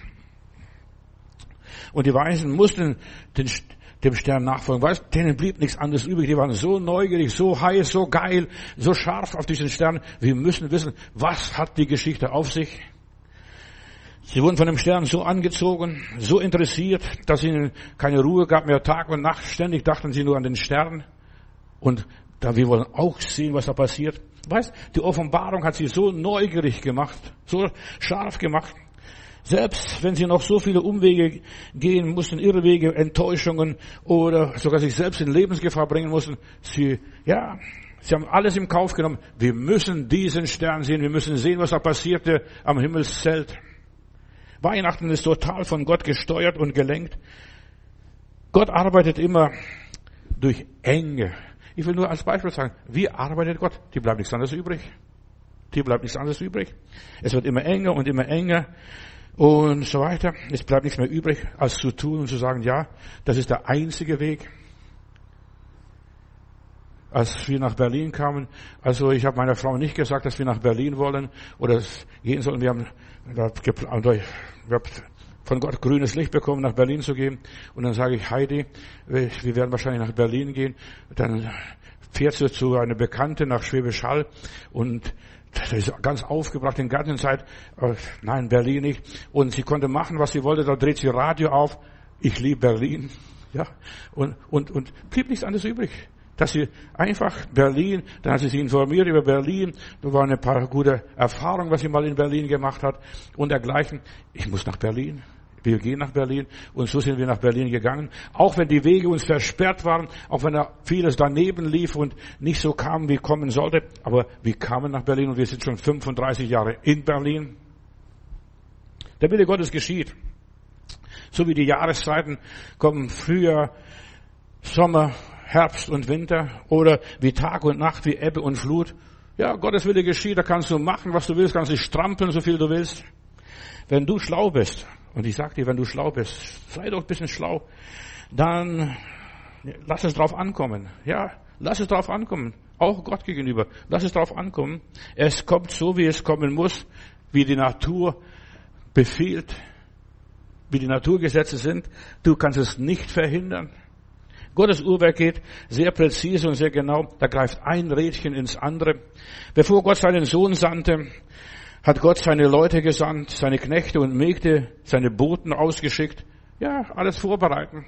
Und die Weisen mussten den, dem Stern nachfolgen. Weißt, denen blieb nichts anderes übrig. Die waren so neugierig, so heiß, so geil, so scharf auf diesen Stern. Wir müssen wissen, was hat die Geschichte auf sich? Sie wurden von dem Stern so angezogen, so interessiert, dass ihnen keine Ruhe gab mehr Tag und Nacht. Ständig dachten sie nur an den Stern. Und da wir wollen auch sehen, was da passiert. Weißt, die Offenbarung hat sie so neugierig gemacht, so scharf gemacht. Selbst wenn sie noch so viele Umwege gehen mussten, Irrwege, Enttäuschungen oder sogar sich selbst in Lebensgefahr bringen mussten, sie, ja, sie haben alles im Kauf genommen. Wir müssen diesen Stern sehen, wir müssen sehen, was da passierte am Himmelszelt. Weihnachten ist total von Gott gesteuert und gelenkt. Gott arbeitet immer durch Enge. Ich will nur als Beispiel sagen, wie arbeitet Gott? Die bleibt nichts anderes übrig. Die bleibt nichts anderes übrig. Es wird immer enger und immer enger und so weiter. Es bleibt nichts mehr übrig, als zu tun und zu sagen, ja, das ist der einzige Weg. Als wir nach Berlin kamen, also ich habe meiner Frau nicht gesagt, dass wir nach Berlin wollen oder gehen sollen. Wir haben, wir haben von Gott grünes Licht bekommen, nach Berlin zu gehen. Und dann sage ich, Heidi, wir werden wahrscheinlich nach Berlin gehen. Dann fährt sie zu einer Bekannte nach Schwäbisch Hall und das ist ganz aufgebracht in Gartenzeit. Äh, nein, Berlin nicht. Und sie konnte machen, was sie wollte. Da dreht sie Radio auf. Ich liebe Berlin. Ja. Und, und, und blieb nichts anderes übrig. Dass sie einfach Berlin, dann hat sie sich informiert über Berlin. Da waren ein paar gute Erfahrungen, was sie mal in Berlin gemacht hat. Und dergleichen. Ich muss nach Berlin. Wir gehen nach Berlin und so sind wir nach Berlin gegangen. Auch wenn die Wege uns versperrt waren, auch wenn da vieles daneben lief und nicht so kam, wie kommen sollte. Aber wir kamen nach Berlin und wir sind schon 35 Jahre in Berlin. Der Wille Gottes geschieht. So wie die Jahreszeiten kommen Frühjahr, Sommer, Herbst und Winter oder wie Tag und Nacht, wie Ebbe und Flut. Ja, Gottes Wille geschieht, da kannst du machen, was du willst, kannst dich strampeln, so viel du willst. Wenn du schlau bist, und ich sag dir, wenn du schlau bist, sei doch ein bisschen schlau, dann lass es drauf ankommen. Ja, lass es drauf ankommen. Auch Gott gegenüber. Lass es drauf ankommen. Es kommt so, wie es kommen muss, wie die Natur befiehlt, wie die Naturgesetze sind. Du kannst es nicht verhindern. Gottes Uhrwerk geht sehr präzise und sehr genau. Da greift ein Rädchen ins andere. Bevor Gott seinen Sohn sandte, hat Gott seine Leute gesandt, seine Knechte und Mägde, seine Boten ausgeschickt. Ja, alles vorbereiten.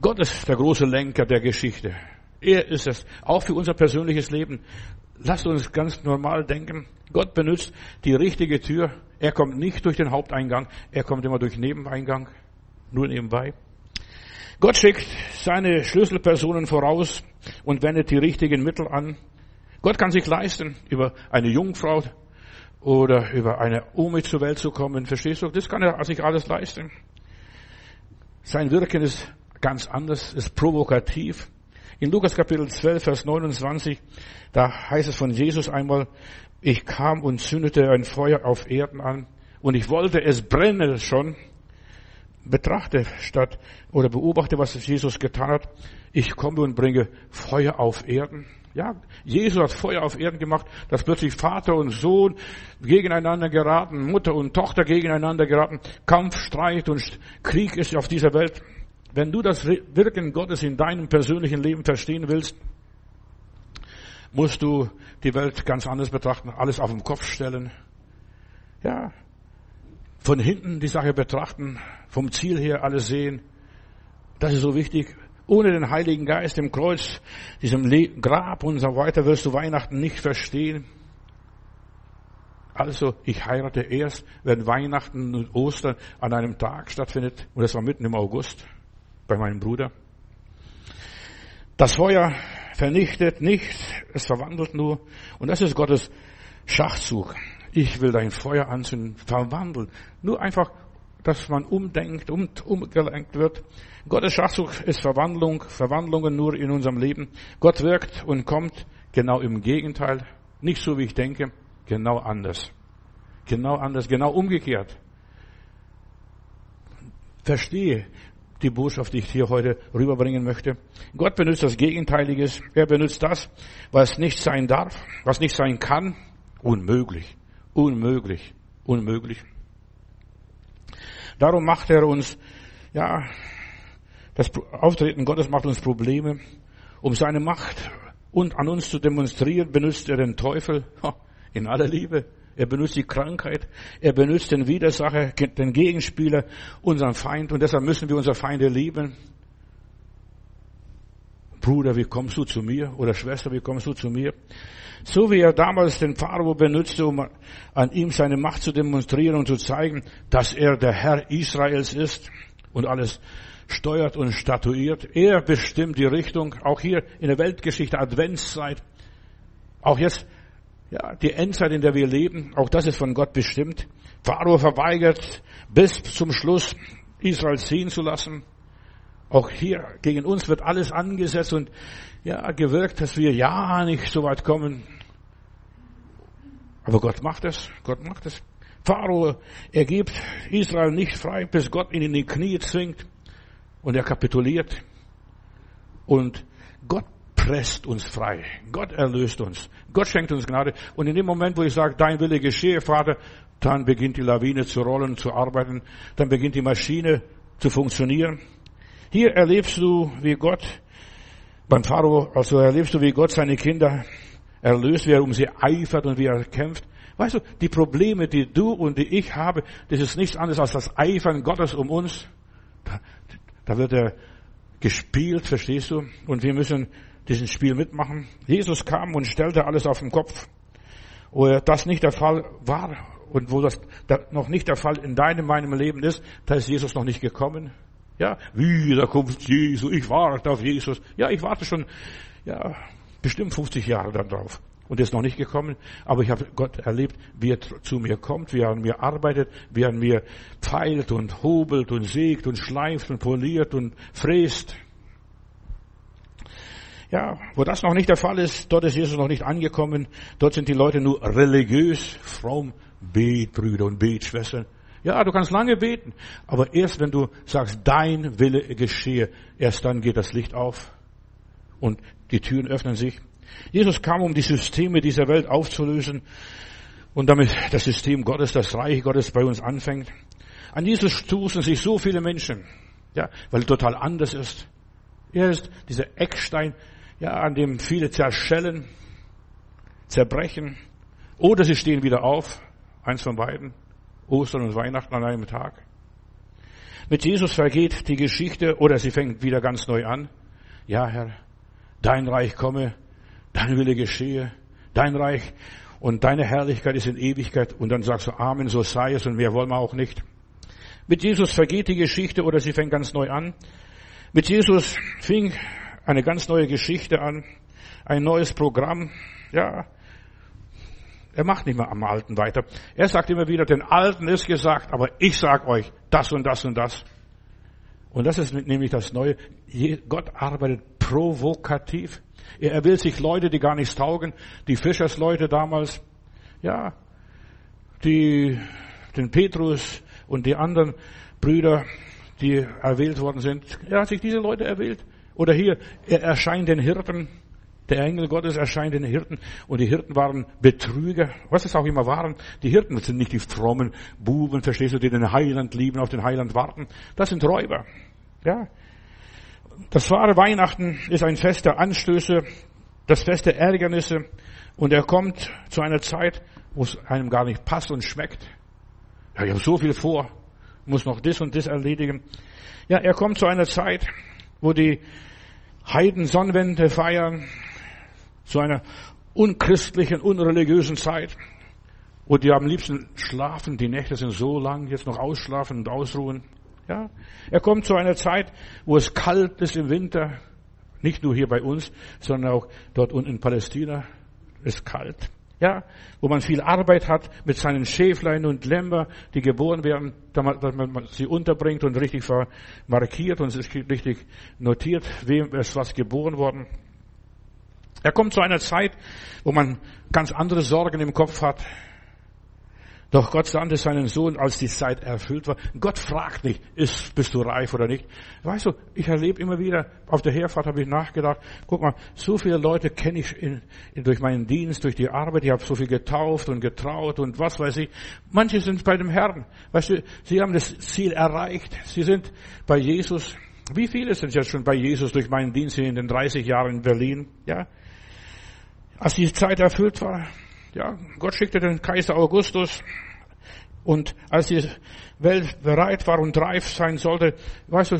Gott ist der große Lenker der Geschichte. Er ist es, auch für unser persönliches Leben. Lasst uns ganz normal denken. Gott benutzt die richtige Tür. Er kommt nicht durch den Haupteingang, er kommt immer durch Nebeneingang, nur nebenbei. Gott schickt seine Schlüsselpersonen voraus und wendet die richtigen Mittel an. Gott kann sich leisten, über eine Jungfrau oder über eine Ome zur Welt zu kommen. Verstehst du? Das kann er sich alles leisten. Sein Wirken ist ganz anders, ist provokativ. In Lukas Kapitel 12, Vers 29, da heißt es von Jesus einmal, ich kam und zündete ein Feuer auf Erden an und ich wollte, es brenne schon betrachte statt oder beobachte, was Jesus getan hat. Ich komme und bringe Feuer auf Erden. Ja, Jesus hat Feuer auf Erden gemacht, dass plötzlich Vater und Sohn gegeneinander geraten, Mutter und Tochter gegeneinander geraten, Kampf, Streit und Krieg ist auf dieser Welt. Wenn du das Wirken Gottes in deinem persönlichen Leben verstehen willst, musst du die Welt ganz anders betrachten, alles auf den Kopf stellen. Ja, von hinten die Sache betrachten, vom Ziel her alles sehen. Das ist so wichtig. Ohne den Heiligen Geist im Kreuz, diesem Grab und so weiter wirst du Weihnachten nicht verstehen. Also, ich heirate erst, wenn Weihnachten und Ostern an einem Tag stattfindet. Und das war mitten im August bei meinem Bruder. Das Feuer vernichtet nichts, es verwandelt nur. Und das ist Gottes Schachzug ich will dein Feuer anzünden, verwandeln. Nur einfach, dass man umdenkt und umgelenkt wird. Gottes Schachzug ist Verwandlung, Verwandlungen nur in unserem Leben. Gott wirkt und kommt genau im Gegenteil. Nicht so, wie ich denke, genau anders. Genau anders, genau umgekehrt. Verstehe die Botschaft, die ich hier heute rüberbringen möchte. Gott benutzt das Gegenteiliges. Er benutzt das, was nicht sein darf, was nicht sein kann. Unmöglich. Unmöglich. Unmöglich. Darum macht er uns, ja, das Auftreten Gottes macht uns Probleme. Um seine Macht und an uns zu demonstrieren, benutzt er den Teufel in aller Liebe. Er benutzt die Krankheit. Er benutzt den Widersacher, den Gegenspieler, unseren Feind. Und deshalb müssen wir unsere Feinde lieben. Bruder, wie kommst du zu mir? Oder Schwester, wie kommst du zu mir? So wie er damals den Pharao benutzte, um an ihm seine Macht zu demonstrieren und zu zeigen, dass er der Herr Israels ist und alles steuert und statuiert. Er bestimmt die Richtung, auch hier in der Weltgeschichte, Adventszeit. Auch jetzt, ja, die Endzeit, in der wir leben, auch das ist von Gott bestimmt. Pharao verweigert bis zum Schluss, Israel ziehen zu lassen. Auch hier gegen uns wird alles angesetzt und ja, gewirkt, dass wir ja nicht so weit kommen. Aber Gott macht es, Gott macht es. Pharao, er gibt Israel nicht frei, bis Gott ihn in die Knie zwingt und er kapituliert. Und Gott presst uns frei. Gott erlöst uns. Gott schenkt uns Gnade. Und in dem Moment, wo ich sage, dein Wille geschehe, Vater, dann beginnt die Lawine zu rollen, zu arbeiten. Dann beginnt die Maschine zu funktionieren. Hier erlebst du, wie Gott beim Pharao, also erlebst du, wie Gott seine Kinder erlöst, wie er um sie eifert und wie er kämpft. Weißt du, die Probleme, die du und die ich habe, das ist nichts anderes als das Eifern Gottes um uns. Da, da wird er gespielt, verstehst du? Und wir müssen diesen Spiel mitmachen. Jesus kam und stellte alles auf den Kopf. Wo das nicht der Fall war und wo das noch nicht der Fall in deinem, meinem Leben ist, da ist Jesus noch nicht gekommen. Ja, wieder kommt Jesus, ich warte auf Jesus. Ja, ich warte schon, ja, bestimmt 50 Jahre darauf und ist noch nicht gekommen, aber ich habe Gott erlebt, wie er zu mir kommt, wie er an mir arbeitet, wie er an mir pfeilt und hobelt und sägt und schleift und poliert und fräst. Ja, wo das noch nicht der Fall ist, dort ist Jesus noch nicht angekommen, dort sind die Leute nur religiös, fromm, Betbrüder und Betschwestern. Ja, du kannst lange beten, aber erst wenn du sagst, dein Wille geschehe, erst dann geht das Licht auf und die Türen öffnen sich. Jesus kam, um die Systeme dieser Welt aufzulösen und damit das System Gottes, das Reich Gottes bei uns anfängt. An Jesus stoßen sich so viele Menschen, ja, weil er total anders ist. Er ist dieser Eckstein, ja, an dem viele zerschellen, zerbrechen, oder sie stehen wieder auf, eins von beiden, Ostern und Weihnachten an einem Tag. Mit Jesus vergeht die Geschichte oder sie fängt wieder ganz neu an. Ja, Herr, dein Reich komme, dein Wille geschehe, dein Reich und deine Herrlichkeit ist in Ewigkeit und dann sagst du Amen, so sei es und mehr wollen wir auch nicht. Mit Jesus vergeht die Geschichte oder sie fängt ganz neu an. Mit Jesus fing eine ganz neue Geschichte an, ein neues Programm. Ja, er macht nicht mehr am Alten weiter. Er sagt immer wieder, den Alten ist gesagt, aber ich sag euch das und das und das. Und das ist nämlich das Neue. Gott arbeitet provokativ. Er will sich Leute, die gar nichts taugen, die Fischersleute damals, ja, die, den Petrus und die anderen Brüder, die erwählt worden sind. Er hat sich diese Leute erwählt. Oder hier, er erscheint den Hirten. Der Engel Gottes erscheint den Hirten und die Hirten waren Betrüger, was es auch immer waren. Die Hirten sind nicht die frommen Buben, verstehst du, die den Heiland lieben, auf den Heiland warten. Das sind Räuber. Ja, das wahre Weihnachten ist ein Fest der Anstöße, das Fest der Ärgernisse und er kommt zu einer Zeit, wo es einem gar nicht passt und schmeckt. Ja, ich habe so viel vor, muss noch das und das erledigen. Ja, er kommt zu einer Zeit, wo die Heiden Sonnenwende feiern, zu einer unchristlichen, unreligiösen Zeit, wo die am liebsten schlafen, die Nächte sind so lang, jetzt noch ausschlafen und ausruhen. Ja, er kommt zu einer Zeit, wo es kalt ist im Winter, nicht nur hier bei uns, sondern auch dort unten in Palästina ist kalt. Ja, wo man viel Arbeit hat mit seinen Schäflein und Lämmer, die geboren werden, damit man sie unterbringt und richtig markiert und sich richtig notiert, wem ist was geboren worden. Er kommt zu einer Zeit, wo man ganz andere Sorgen im Kopf hat, doch Gott sandte seinen Sohn, als die Zeit erfüllt war. Gott fragt nicht, ist, bist du reif oder nicht. Weißt du, ich erlebe immer wieder, auf der Herfahrt habe ich nachgedacht, guck mal, so viele Leute kenne ich in, in, durch meinen Dienst, durch die Arbeit, ich habe so viel getauft und getraut und was weiß ich. Manche sind bei dem Herrn. Weißt du, sie haben das Ziel erreicht. Sie sind bei Jesus. Wie viele sind jetzt schon bei Jesus durch meinen Dienst hier in den 30 Jahren in Berlin? Ja. Als die Zeit erfüllt war, ja, Gott schickte den Kaiser Augustus und als die Welt bereit war und reif sein sollte, weißt du,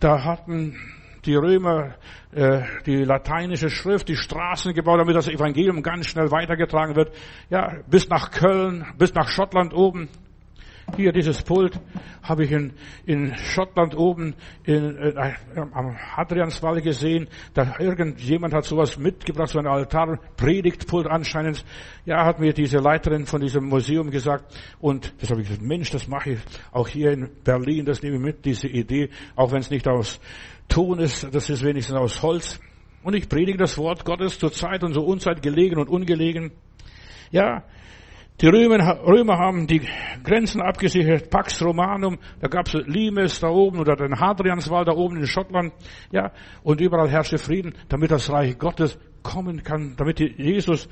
da hatten die Römer äh, die lateinische Schrift, die Straßen gebaut, damit das Evangelium ganz schnell weitergetragen wird. Ja, bis nach Köln, bis nach Schottland oben. Hier dieses Pult habe ich in, in Schottland oben in, äh, am Hadrianswall gesehen. Da irgendjemand hat sowas mitgebracht, so ein Altar, Predigtpult anscheinend. Ja, hat mir diese Leiterin von diesem Museum gesagt. Und das habe ich gesagt, Mensch, das mache ich auch hier in Berlin, das nehme ich mit, diese Idee, auch wenn es nicht aus Ton ist, das ist wenigstens aus Holz. Und ich predige das Wort Gottes zur Zeit und zur Unzeit gelegen und ungelegen. Ja, die Römer, Römer haben die Grenzen abgesichert, Pax Romanum, da gab es Limes da oben oder den Hadrianswall da oben in Schottland, ja, und überall herrschte Frieden, damit das Reich Gottes kommen kann, damit Jesus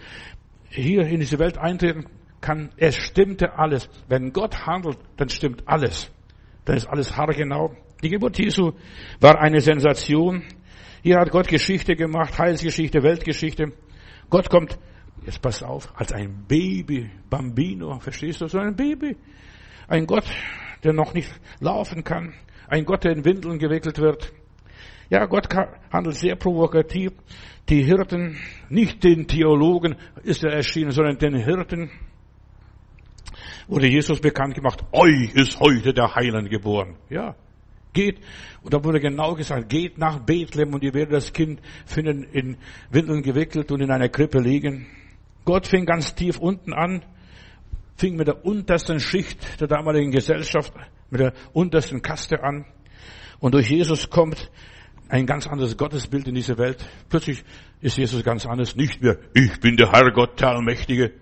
hier in diese Welt eintreten kann. Es stimmte alles. Wenn Gott handelt, dann stimmt alles. Dann ist alles haargenau. Die Geburt Jesu war eine Sensation. Hier hat Gott Geschichte gemacht, Heilsgeschichte, Weltgeschichte. Gott kommt Jetzt pass auf, als ein Baby, Bambino, verstehst du, so ein Baby. Ein Gott, der noch nicht laufen kann. Ein Gott, der in Windeln gewickelt wird. Ja, Gott handelt sehr provokativ. Die Hirten, nicht den Theologen ist er erschienen, sondern den Hirten. wurde Jesus bekannt gemacht, euch ist heute der Heiland geboren. Ja, geht. Und da wurde genau gesagt, geht nach Bethlehem und ihr werdet das Kind finden, in Windeln gewickelt und in einer Krippe liegen. Gott fing ganz tief unten an, fing mit der untersten Schicht der damaligen Gesellschaft, mit der untersten Kaste an. Und durch Jesus kommt ein ganz anderes Gottesbild in diese Welt. Plötzlich ist Jesus ganz anders. Nicht mehr, ich bin der Herr Gott, der Allmächtige.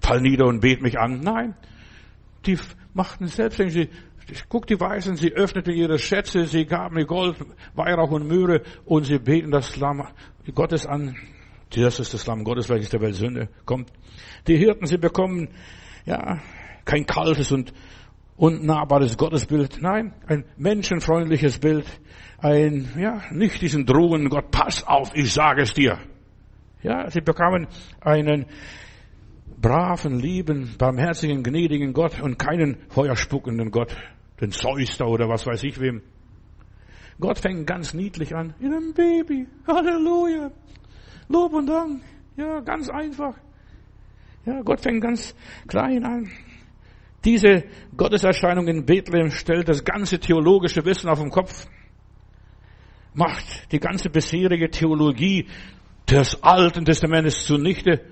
Fall nieder und bet mich an. Nein. Die machten selbstständig. Guck die Weisen, sie öffneten ihre Schätze, sie gaben mir Gold, Weihrauch und Mühre und sie beten das Lamm Gottes an. Das ist das Lamm Gottes, welches der Welt Sünde kommt. Die Hirten, sie bekommen, ja, kein kaltes und unnahbares Gottesbild. Nein, ein menschenfreundliches Bild. Ein, ja, nicht diesen drohenden Gott, pass auf, ich sage es dir. Ja, sie bekamen einen braven, lieben, barmherzigen, gnädigen Gott und keinen feuerspuckenden Gott, den Zeus da oder was weiß ich wem. Gott fängt ganz niedlich an, in einem Baby, Halleluja, Lob und Dank, ja, ganz einfach. Ja, Gott fängt ganz klein an. Diese Gotteserscheinung in Bethlehem stellt das ganze theologische Wissen auf den Kopf, macht die ganze bisherige Theologie des Alten Testamentes zunichte.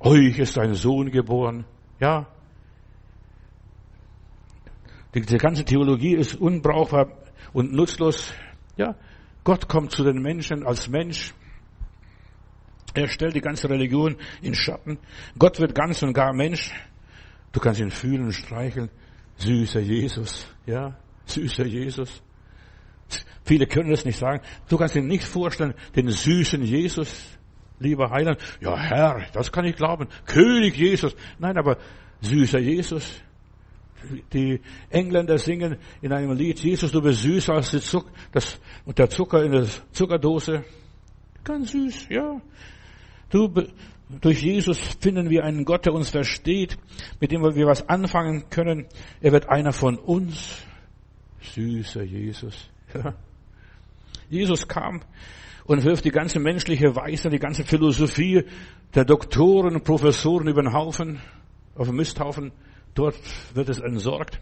Euch ist ein Sohn geboren. Ja. Die, die ganze Theologie ist unbrauchbar und nutzlos. Ja. Gott kommt zu den Menschen als Mensch. Er stellt die ganze Religion in Schatten. Gott wird ganz und gar Mensch. Du kannst ihn fühlen und streicheln. Süßer Jesus, ja, süßer Jesus. Viele können das nicht sagen. Du kannst dir nicht vorstellen, den süßen Jesus, lieber Heiland. Ja, Herr, das kann ich glauben. König Jesus. Nein, aber süßer Jesus. Die Engländer singen in einem Lied, Jesus, du bist süßer als die Zuck, das, und der Zucker in der Zuckerdose. Ganz süß, ja. Du durch Jesus finden wir einen Gott, der uns versteht, mit dem wir was anfangen können. Er wird einer von uns. Süßer Jesus. Jesus kam und wirft die ganze menschliche Weisheit, die ganze Philosophie der Doktoren Professoren über den Haufen, auf den Misthaufen. Dort wird es entsorgt.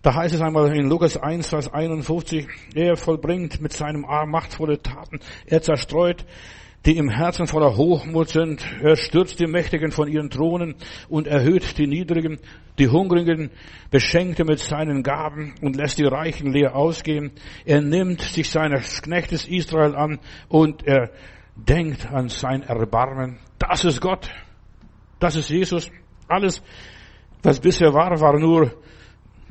Da heißt es einmal in Lukas 1, Vers 51, er vollbringt mit seinem Arm machtvolle Taten. Er zerstreut die im Herzen voller Hochmut sind. Er stürzt die Mächtigen von ihren Thronen und erhöht die Niedrigen. Die Hungrigen beschenkt er mit seinen Gaben und lässt die Reichen leer ausgehen. Er nimmt sich seines Knechtes Israel an und er denkt an sein Erbarmen. Das ist Gott. Das ist Jesus. Alles, was bisher war, war nur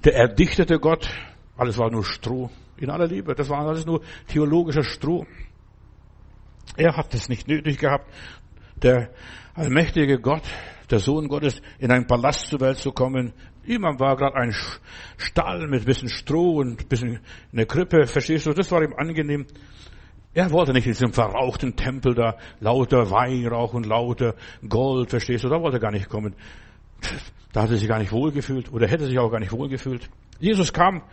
der erdichtete Gott. Alles war nur Stroh. In aller Liebe. Das war alles nur theologischer Stroh. Er hat es nicht nötig gehabt, der allmächtige Gott, der Sohn Gottes, in einen Palast zur Welt zu kommen. Ihm war gerade ein Stall mit ein bisschen Stroh und bisschen eine Krippe, verstehst du? Das war ihm angenehm. Er wollte nicht in diesem verrauchten Tempel da lauter Weihrauch und lauter Gold, verstehst du? Da wollte er gar nicht kommen. Da hat er sich gar nicht wohlgefühlt oder hätte sich auch gar nicht wohlgefühlt. Jesus kam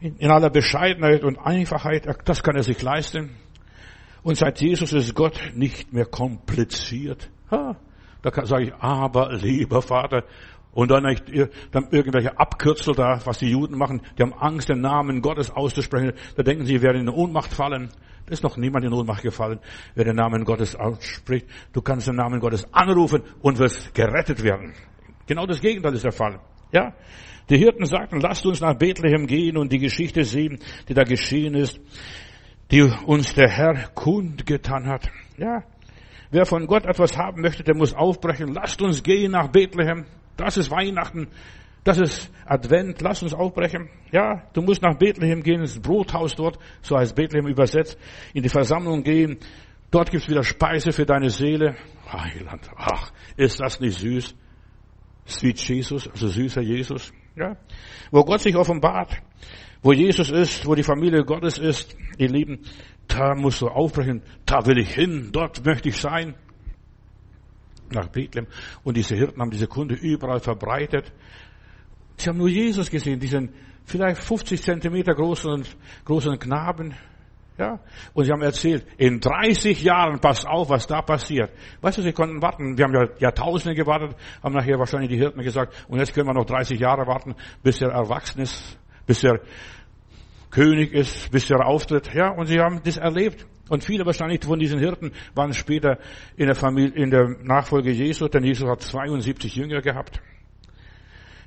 in aller Bescheidenheit und Einfachheit. Das kann er sich leisten. Und seit Jesus ist Gott nicht mehr kompliziert. Ha, da sage ich, aber lieber Vater, und dann, dann irgendwelche Abkürzel da, was die Juden machen, die haben Angst, den Namen Gottes auszusprechen. Da denken sie, werden in Ohnmacht fallen. Da ist noch niemand in Ohnmacht gefallen, wer den Namen Gottes ausspricht. Du kannst den Namen Gottes anrufen und wirst gerettet werden. Genau das Gegenteil ist der Fall. Ja? Die Hirten sagten, lasst uns nach Bethlehem gehen und die Geschichte sehen, die da geschehen ist die uns der Herr kundgetan hat. Ja. Wer von Gott etwas haben möchte, der muss aufbrechen. Lasst uns gehen nach Bethlehem. Das ist Weihnachten. Das ist Advent. Lass uns aufbrechen. Ja, du musst nach Bethlehem gehen, ins Brothaus dort, so heißt Bethlehem übersetzt, in die Versammlung gehen. Dort gibt's wieder Speise für deine Seele. Heiland, ach, ist das nicht süß? Sweet Jesus, also süßer Jesus. Ja, wo Gott sich offenbart. Wo Jesus ist, wo die Familie Gottes ist, ihr Lieben, da musst du aufbrechen, da will ich hin, dort möchte ich sein. Nach Bethlehem. Und diese Hirten haben diese Kunde überall verbreitet. Sie haben nur Jesus gesehen, diesen vielleicht 50 Zentimeter großen, großen Knaben. Ja, und sie haben erzählt, in 30 Jahren, passt auf, was da passiert. Weißt du, sie konnten warten. Wir haben ja Jahrtausende gewartet, haben nachher wahrscheinlich die Hirten gesagt, und jetzt können wir noch 30 Jahre warten, bis er erwachsen ist, bis er König ist, bis er auftritt. Ja, und sie haben das erlebt. Und viele wahrscheinlich von diesen Hirten waren später in der Familie, in der Nachfolge Jesu, denn Jesus hat 72 Jünger gehabt.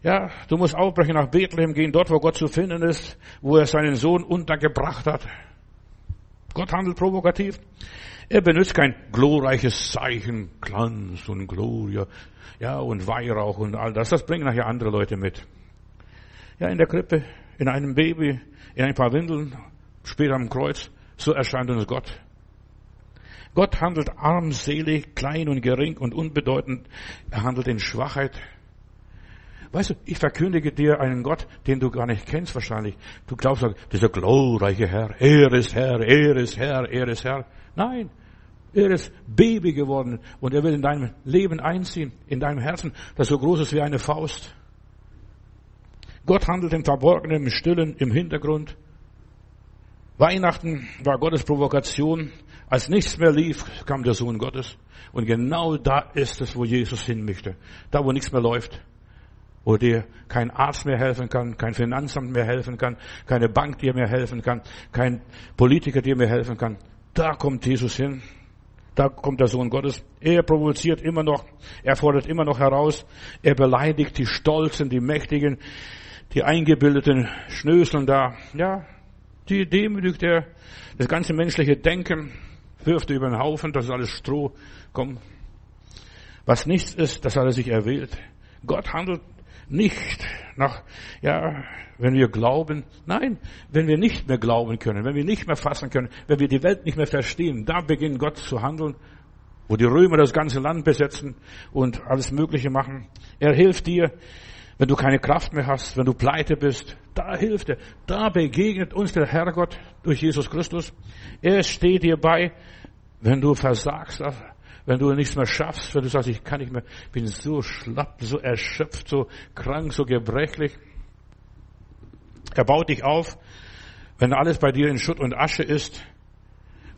Ja, du musst aufbrechen nach Bethlehem gehen, dort wo Gott zu finden ist, wo er seinen Sohn untergebracht hat. Gott handelt provokativ. Er benutzt kein glorreiches Zeichen, Glanz und Gloria, ja, und Weihrauch und all das. Das bringen nachher andere Leute mit. Ja, in der Krippe, in einem Baby, in ein paar Windeln, später am Kreuz. So erscheint uns Gott. Gott handelt armselig, klein und gering und unbedeutend. Er handelt in Schwachheit. Weißt du, ich verkündige dir einen Gott, den du gar nicht kennst wahrscheinlich. Du glaubst, dieser glorreiche Herr, er ist Herr, er ist Herr, er ist Herr. Nein, er ist Baby geworden und er will in deinem Leben einziehen, in deinem Herzen, das so groß ist wie eine Faust. Gott handelt im Verborgenen, im Stillen, im Hintergrund. Weihnachten war Gottes Provokation. Als nichts mehr lief, kam der Sohn Gottes. Und genau da ist es, wo Jesus hin möchte. Da, wo nichts mehr läuft. Wo dir kein Arzt mehr helfen kann, kein Finanzamt mehr helfen kann, keine Bank dir mehr helfen kann, kein Politiker dir mehr helfen kann. Da kommt Jesus hin. Da kommt der Sohn Gottes. Er provoziert immer noch. Er fordert immer noch heraus. Er beleidigt die Stolzen, die Mächtigen, die eingebildeten Schnöseln da. Ja, die demütigt er. Das ganze menschliche Denken wirft er über den Haufen, das ist alles Stroh. Komm. Was nichts ist, das hat er sich erwählt. Gott handelt nicht nach, ja, wenn wir glauben. Nein, wenn wir nicht mehr glauben können, wenn wir nicht mehr fassen können, wenn wir die Welt nicht mehr verstehen, da beginnt Gott zu handeln, wo die Römer das ganze Land besetzen und alles Mögliche machen. Er hilft dir, wenn du keine Kraft mehr hast, wenn du pleite bist, da hilft er. Da begegnet uns der Herrgott durch Jesus Christus. Er steht dir bei, wenn du versagst, wenn du nichts mehr schaffst, wenn du sagst, ich kann nicht mehr, bin so schlapp, so erschöpft, so krank, so gebrechlich. Er baut dich auf, wenn alles bei dir in Schutt und Asche ist.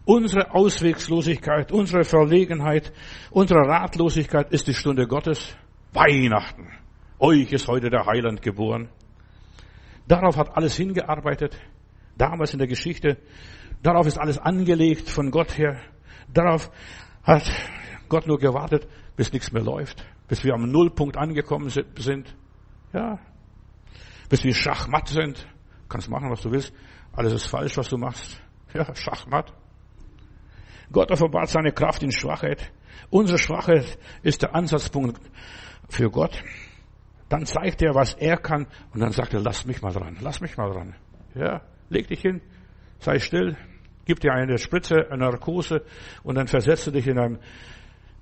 Unsere Auswegslosigkeit, unsere Verlegenheit, unsere Ratlosigkeit ist die Stunde Gottes. Weihnachten. Euch ist heute der Heiland geboren. Darauf hat alles hingearbeitet, damals in der Geschichte. Darauf ist alles angelegt von Gott her. Darauf hat Gott nur gewartet, bis nichts mehr läuft, bis wir am Nullpunkt angekommen sind. Ja, bis wir schachmatt sind. Du kannst machen, was du willst. Alles ist falsch, was du machst. Ja, schachmatt. Gott offenbart seine Kraft in Schwachheit. Unsere Schwachheit ist der Ansatzpunkt für Gott. Dann zeigt er, was er kann, und dann sagt er, lass mich mal dran, lass mich mal dran. Ja, leg dich hin, sei still, gib dir eine Spritze, eine Narkose, und dann versetze dich in einem,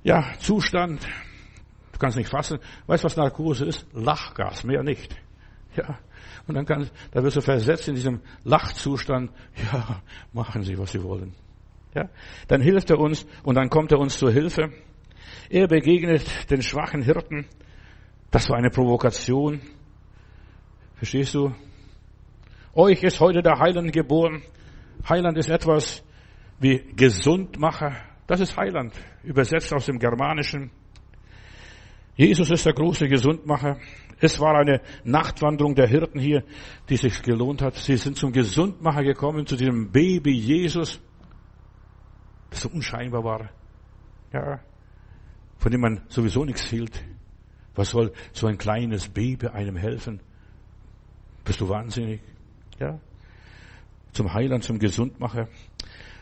ja, Zustand, du kannst nicht fassen. Weißt du, was Narkose ist? Lachgas, mehr nicht. Ja. Und dann kann, da wirst du versetzt in diesem Lachzustand. Ja, machen Sie, was Sie wollen. Ja. Dann hilft er uns und dann kommt er uns zur Hilfe. Er begegnet den schwachen Hirten das war eine Provokation. Verstehst du? Euch ist heute der Heiland geboren. Heiland ist etwas wie Gesundmacher. Das ist Heiland, übersetzt aus dem Germanischen. Jesus ist der große Gesundmacher. Es war eine Nachtwanderung der Hirten hier, die sich gelohnt hat. Sie sind zum Gesundmacher gekommen, zu diesem Baby Jesus, das so unscheinbar war. Ja, von dem man sowieso nichts hielt. Was soll so ein kleines Baby einem helfen? Bist du wahnsinnig? Ja? Zum Heiland, zum Gesundmacher.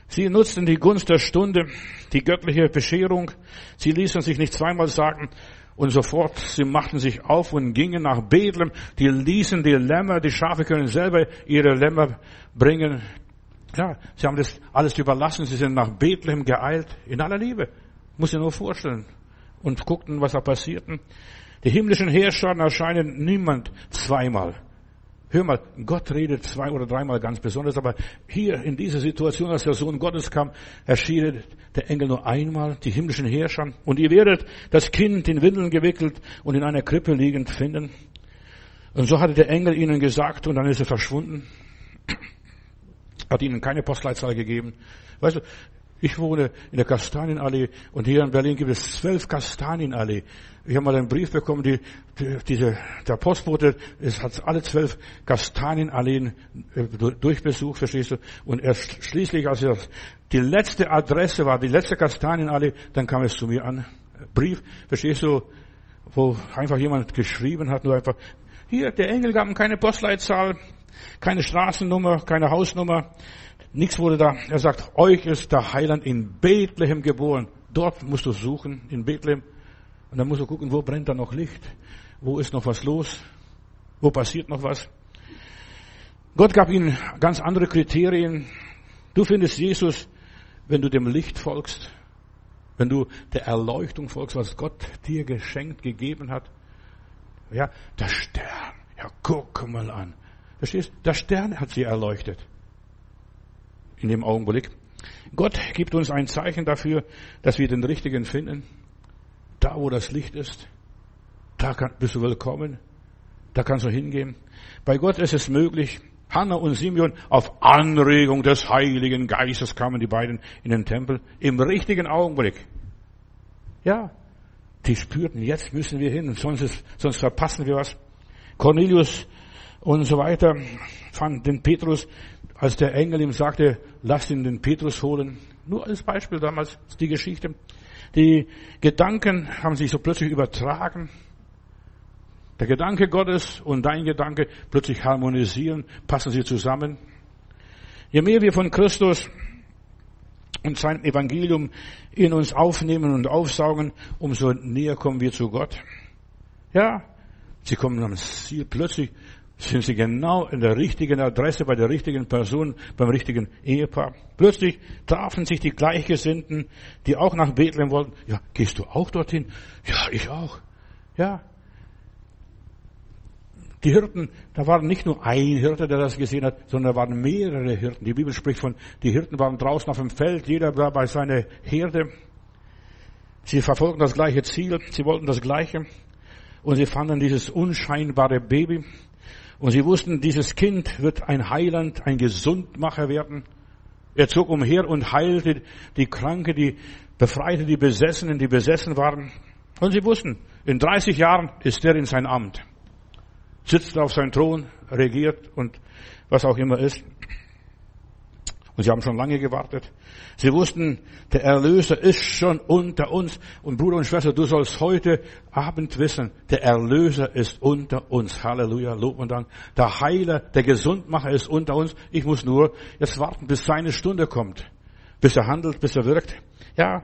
Sie nutzten die Gunst der Stunde, die göttliche Bescherung. Sie ließen sich nicht zweimal sagen und sofort, sie machten sich auf und gingen nach Bethlehem. Die ließen die Lämmer, die Schafe können selber ihre Lämmer bringen. Ja, sie haben das alles überlassen. Sie sind nach Bethlehem geeilt. In aller Liebe. Muss ich nur vorstellen. Und guckten, was da passierte. Die himmlischen Herrscher erscheinen niemand zweimal. Hör mal, Gott redet zwei oder dreimal ganz besonders, aber hier in dieser Situation, als der Sohn Gottes kam, erschien der Engel nur einmal, die himmlischen Herrscher. Und ihr werdet das Kind in Windeln gewickelt und in einer Krippe liegend finden. Und so hatte der Engel ihnen gesagt und dann ist er verschwunden. Hat ihnen keine Postleitzahl gegeben. Weißt du, ich wohne in der Kastanienallee und hier in Berlin gibt es zwölf Kastanienallee. Ich habe mal einen Brief bekommen, die, die, diese, der Postbote es hat alle zwölf Kastanienalleen äh, durchbesucht, verstehst du? Und erst schließlich, als er die letzte Adresse war, die letzte Kastanienallee, dann kam es zu mir an. Brief, verstehst du, wo einfach jemand geschrieben hat, nur einfach, hier, der Engel gab ihm keine Postleitzahl, keine Straßennummer, keine Hausnummer. Nichts wurde da. Er sagt, euch ist der Heiland in Bethlehem geboren. Dort musst du suchen, in Bethlehem. Und dann musst du gucken, wo brennt da noch Licht? Wo ist noch was los? Wo passiert noch was? Gott gab ihnen ganz andere Kriterien. Du findest Jesus, wenn du dem Licht folgst, wenn du der Erleuchtung folgst, was Gott dir geschenkt, gegeben hat. Ja, der Stern. Ja, guck mal an. Verstehst? Der Stern hat sie erleuchtet in dem Augenblick. Gott gibt uns ein Zeichen dafür, dass wir den Richtigen finden. Da, wo das Licht ist, da bist du willkommen. Da kannst du hingehen. Bei Gott ist es möglich. Hannah und Simeon, auf Anregung des Heiligen Geistes kamen die beiden in den Tempel im richtigen Augenblick. Ja, die spürten, jetzt müssen wir hin, sonst, ist, sonst verpassen wir was. Cornelius und so weiter fanden den Petrus als der Engel ihm sagte, lass ihn den Petrus holen. Nur als Beispiel damals die Geschichte. Die Gedanken haben sich so plötzlich übertragen. Der Gedanke Gottes und dein Gedanke plötzlich harmonisieren, passen sie zusammen. Je mehr wir von Christus und sein Evangelium in uns aufnehmen und aufsaugen, umso näher kommen wir zu Gott. Ja, sie kommen am Ziel. Plötzlich sind sie genau in der richtigen Adresse, bei der richtigen Person, beim richtigen Ehepaar. Plötzlich trafen sich die Gleichgesinnten, die auch nach Bethlehem wollten. Ja, gehst du auch dorthin? Ja, ich auch. Ja. Die Hirten, da waren nicht nur ein Hirte, der das gesehen hat, sondern da waren mehrere Hirten. Die Bibel spricht von, die Hirten waren draußen auf dem Feld, jeder war bei seiner Herde. Sie verfolgten das gleiche Ziel, sie wollten das Gleiche. Und sie fanden dieses unscheinbare Baby. Und sie wussten, dieses Kind wird ein Heiland, ein Gesundmacher werden. Er zog umher und heilte die Kranke, die befreite die Besessenen, die besessen waren. Und sie wussten, in 30 Jahren ist er in sein Amt. Sitzt auf seinem Thron, regiert und was auch immer ist. Und sie haben schon lange gewartet. Sie wussten, der Erlöser ist schon unter uns. Und Bruder und Schwester, du sollst heute Abend wissen, der Erlöser ist unter uns. Halleluja, Lob und Dank. Der Heiler, der Gesundmacher ist unter uns. Ich muss nur jetzt warten, bis seine Stunde kommt. Bis er handelt, bis er wirkt. Ja.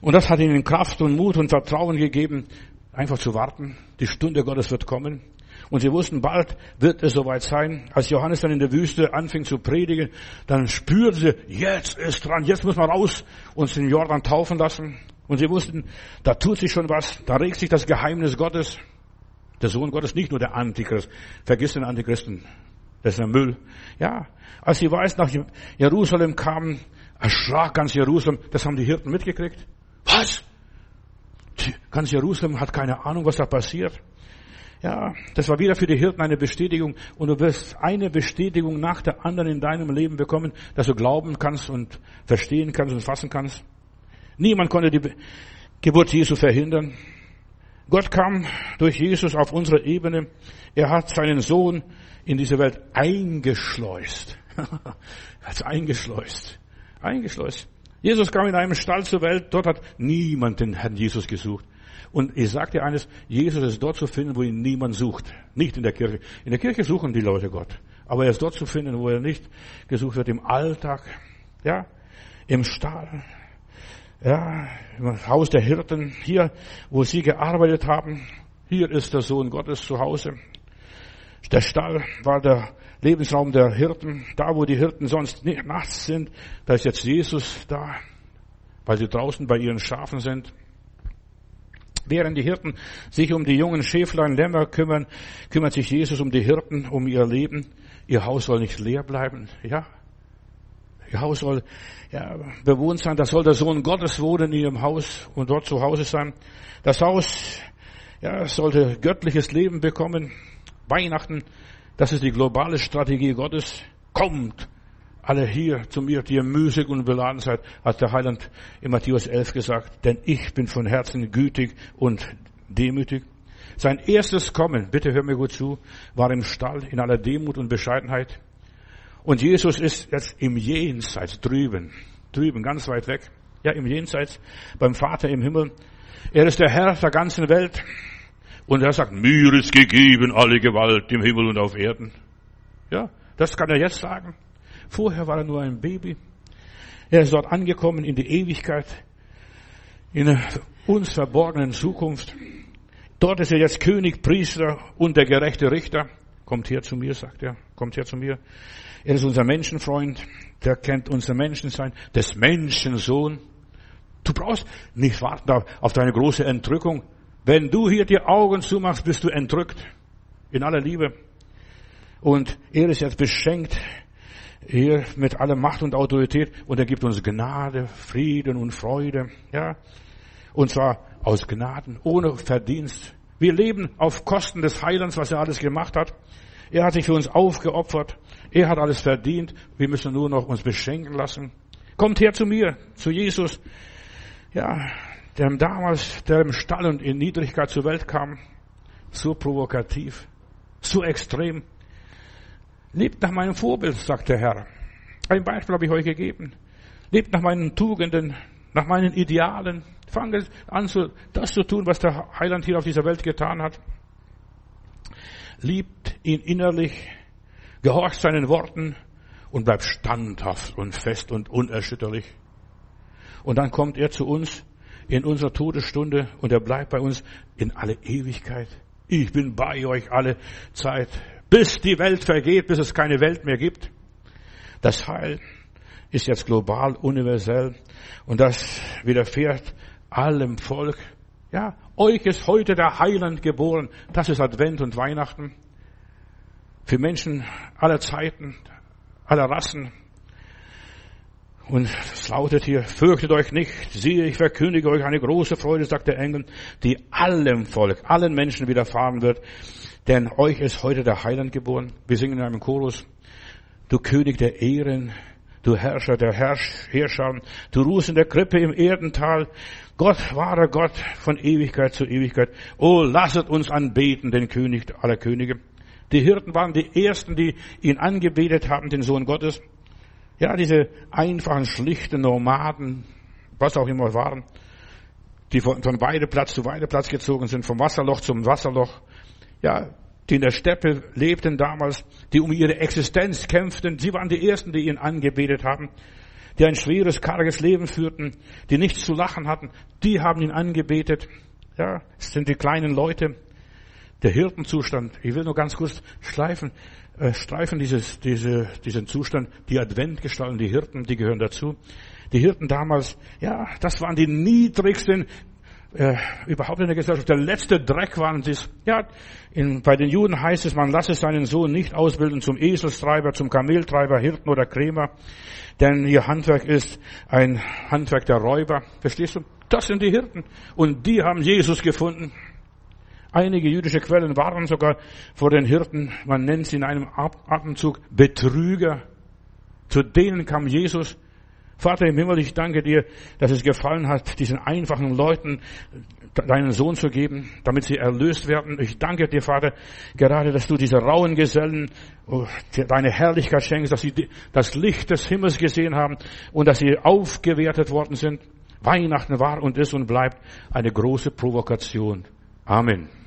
Und das hat ihnen Kraft und Mut und Vertrauen gegeben, einfach zu warten. Die Stunde Gottes wird kommen. Und sie wussten, bald wird es soweit sein. Als Johannes dann in der Wüste anfing zu predigen, dann spürten sie, jetzt ist dran, jetzt muss man raus, uns in Jordan taufen lassen. Und sie wussten, da tut sich schon was, da regt sich das Geheimnis Gottes. Der Sohn Gottes, nicht nur der Antichrist. Vergiss den Antichristen. Das ist ein Müll. Ja. Als sie weiß nach Jerusalem kamen, erschrak ganz Jerusalem. Das haben die Hirten mitgekriegt. Was? Ganz Jerusalem hat keine Ahnung, was da passiert. Ja, das war wieder für die Hirten eine Bestätigung und du wirst eine Bestätigung nach der anderen in deinem Leben bekommen, dass du glauben kannst und verstehen kannst und fassen kannst. Niemand konnte die Geburt Jesu verhindern. Gott kam durch Jesus auf unsere Ebene. Er hat seinen Sohn in diese Welt eingeschleust. hat eingeschleust. Eingeschleust. Jesus kam in einem Stall zur Welt. Dort hat niemand den Herrn Jesus gesucht. Und ich sage dir eines, Jesus ist dort zu finden, wo ihn niemand sucht. Nicht in der Kirche. In der Kirche suchen die Leute Gott. Aber er ist dort zu finden, wo er nicht gesucht wird, im Alltag, ja, im Stall, ja, im Haus der Hirten, hier, wo sie gearbeitet haben. Hier ist der Sohn Gottes zu Hause. Der Stall war der Lebensraum der Hirten. Da, wo die Hirten sonst nicht nachts sind, da ist jetzt Jesus da, weil sie draußen bei ihren Schafen sind. Während die Hirten sich um die jungen Schäflein, Lämmer kümmern, kümmert sich Jesus um die Hirten, um ihr Leben. Ihr Haus soll nicht leer bleiben, ja. Ihr Haus soll ja, bewohnt sein. Da soll der Sohn Gottes wohnen in ihrem Haus und dort zu Hause sein. Das Haus ja, sollte göttliches Leben bekommen. Weihnachten, das ist die globale Strategie Gottes. Kommt alle hier zu mir, die ihr müßig und beladen seid, hat der Heiland in Matthäus 11 gesagt, denn ich bin von Herzen gütig und demütig. Sein erstes Kommen, bitte hör mir gut zu, war im Stall in aller Demut und Bescheidenheit. Und Jesus ist jetzt im Jenseits drüben, drüben, ganz weit weg. Ja, im Jenseits, beim Vater im Himmel. Er ist der Herr der ganzen Welt. Und er sagt, mir ist gegeben alle Gewalt im Himmel und auf Erden. Ja, das kann er jetzt sagen. Vorher war er nur ein Baby. Er ist dort angekommen in die Ewigkeit, in einer uns verborgenen Zukunft. Dort ist er jetzt König, Priester und der gerechte Richter. Kommt her zu mir, sagt er. Kommt her zu mir. Er ist unser Menschenfreund. Der kennt unser Menschensein. Des Menschensohn. Du brauchst nicht warten auf deine große Entrückung. Wenn du hier die Augen zumachst, bist du entrückt. In aller Liebe. Und er ist jetzt beschenkt hier mit aller Macht und Autorität und er gibt uns Gnade, Frieden und Freude. Ja. Und zwar aus Gnaden, ohne Verdienst. Wir leben auf Kosten des Heilands, was er alles gemacht hat. Er hat sich für uns aufgeopfert. Er hat alles verdient. Wir müssen nur noch uns beschenken lassen. Kommt her zu mir, zu Jesus. Ja, der damals, der im Stall und in Niedrigkeit zur Welt kam. So provokativ, so extrem. Lebt nach meinem Vorbild, sagt der Herr. Ein Beispiel habe ich euch gegeben. Lebt nach meinen Tugenden, nach meinen Idealen. Fange an, das zu tun, was der Heiland hier auf dieser Welt getan hat. Liebt ihn innerlich, gehorcht seinen Worten und bleibt standhaft und fest und unerschütterlich. Und dann kommt er zu uns in unserer Todesstunde und er bleibt bei uns in alle Ewigkeit. Ich bin bei euch alle Zeit, bis die Welt vergeht, bis es keine Welt mehr gibt. Das Heil ist jetzt global, universell und das widerfährt allem Volk. Ja, euch ist heute der Heiland geboren. Das ist Advent und Weihnachten. Für Menschen aller Zeiten, aller Rassen. Und es lautet hier, fürchtet euch nicht, siehe, ich verkündige euch eine große Freude, sagt der Engel, die allem Volk, allen Menschen widerfahren wird. Denn euch ist heute der Heiland geboren. Wir singen in einem Chorus, du König der Ehren, du Herrscher der Herrsch Herrscher, du ruhst in der Krippe im Erdental, Gott, wahrer Gott, von Ewigkeit zu Ewigkeit. Oh, lasset uns anbeten, den König aller Könige. Die Hirten waren die Ersten, die ihn angebetet haben, den Sohn Gottes. Ja, diese einfachen, schlichten Nomaden, was auch immer waren, die von, von Weideplatz zu Weideplatz gezogen sind, vom Wasserloch zum Wasserloch. Ja, die in der Steppe lebten damals, die um ihre Existenz kämpften. Sie waren die Ersten, die ihn angebetet haben die ein schweres, karges Leben führten, die nichts zu lachen hatten, die haben ihn angebetet. Ja, es sind die kleinen Leute, der Hirtenzustand. Ich will nur ganz kurz schleifen, äh, streifen dieses, diese, diesen Zustand. Die Adventgestalten, die Hirten, die gehören dazu. Die Hirten damals, ja, das waren die niedrigsten, äh, überhaupt in der Gesellschaft. Der letzte Dreck waren sie. Ja, in, bei den Juden heißt es, man lasse seinen Sohn nicht ausbilden zum Eselstreiber, zum Kameltreiber, Hirten oder Krämer. Denn ihr Handwerk ist ein Handwerk der Räuber. Verstehst du? Das sind die Hirten. Und die haben Jesus gefunden. Einige jüdische Quellen waren sogar vor den Hirten, man nennt sie in einem Atemzug Betrüger. Zu denen kam Jesus. Vater im Himmel, ich danke dir, dass es gefallen hat, diesen einfachen Leuten deinen Sohn zu geben, damit sie erlöst werden. Ich danke dir, Vater, gerade, dass du diese rauen Gesellen oh, deine Herrlichkeit schenkst, dass sie das Licht des Himmels gesehen haben und dass sie aufgewertet worden sind. Weihnachten war und ist und bleibt eine große Provokation. Amen.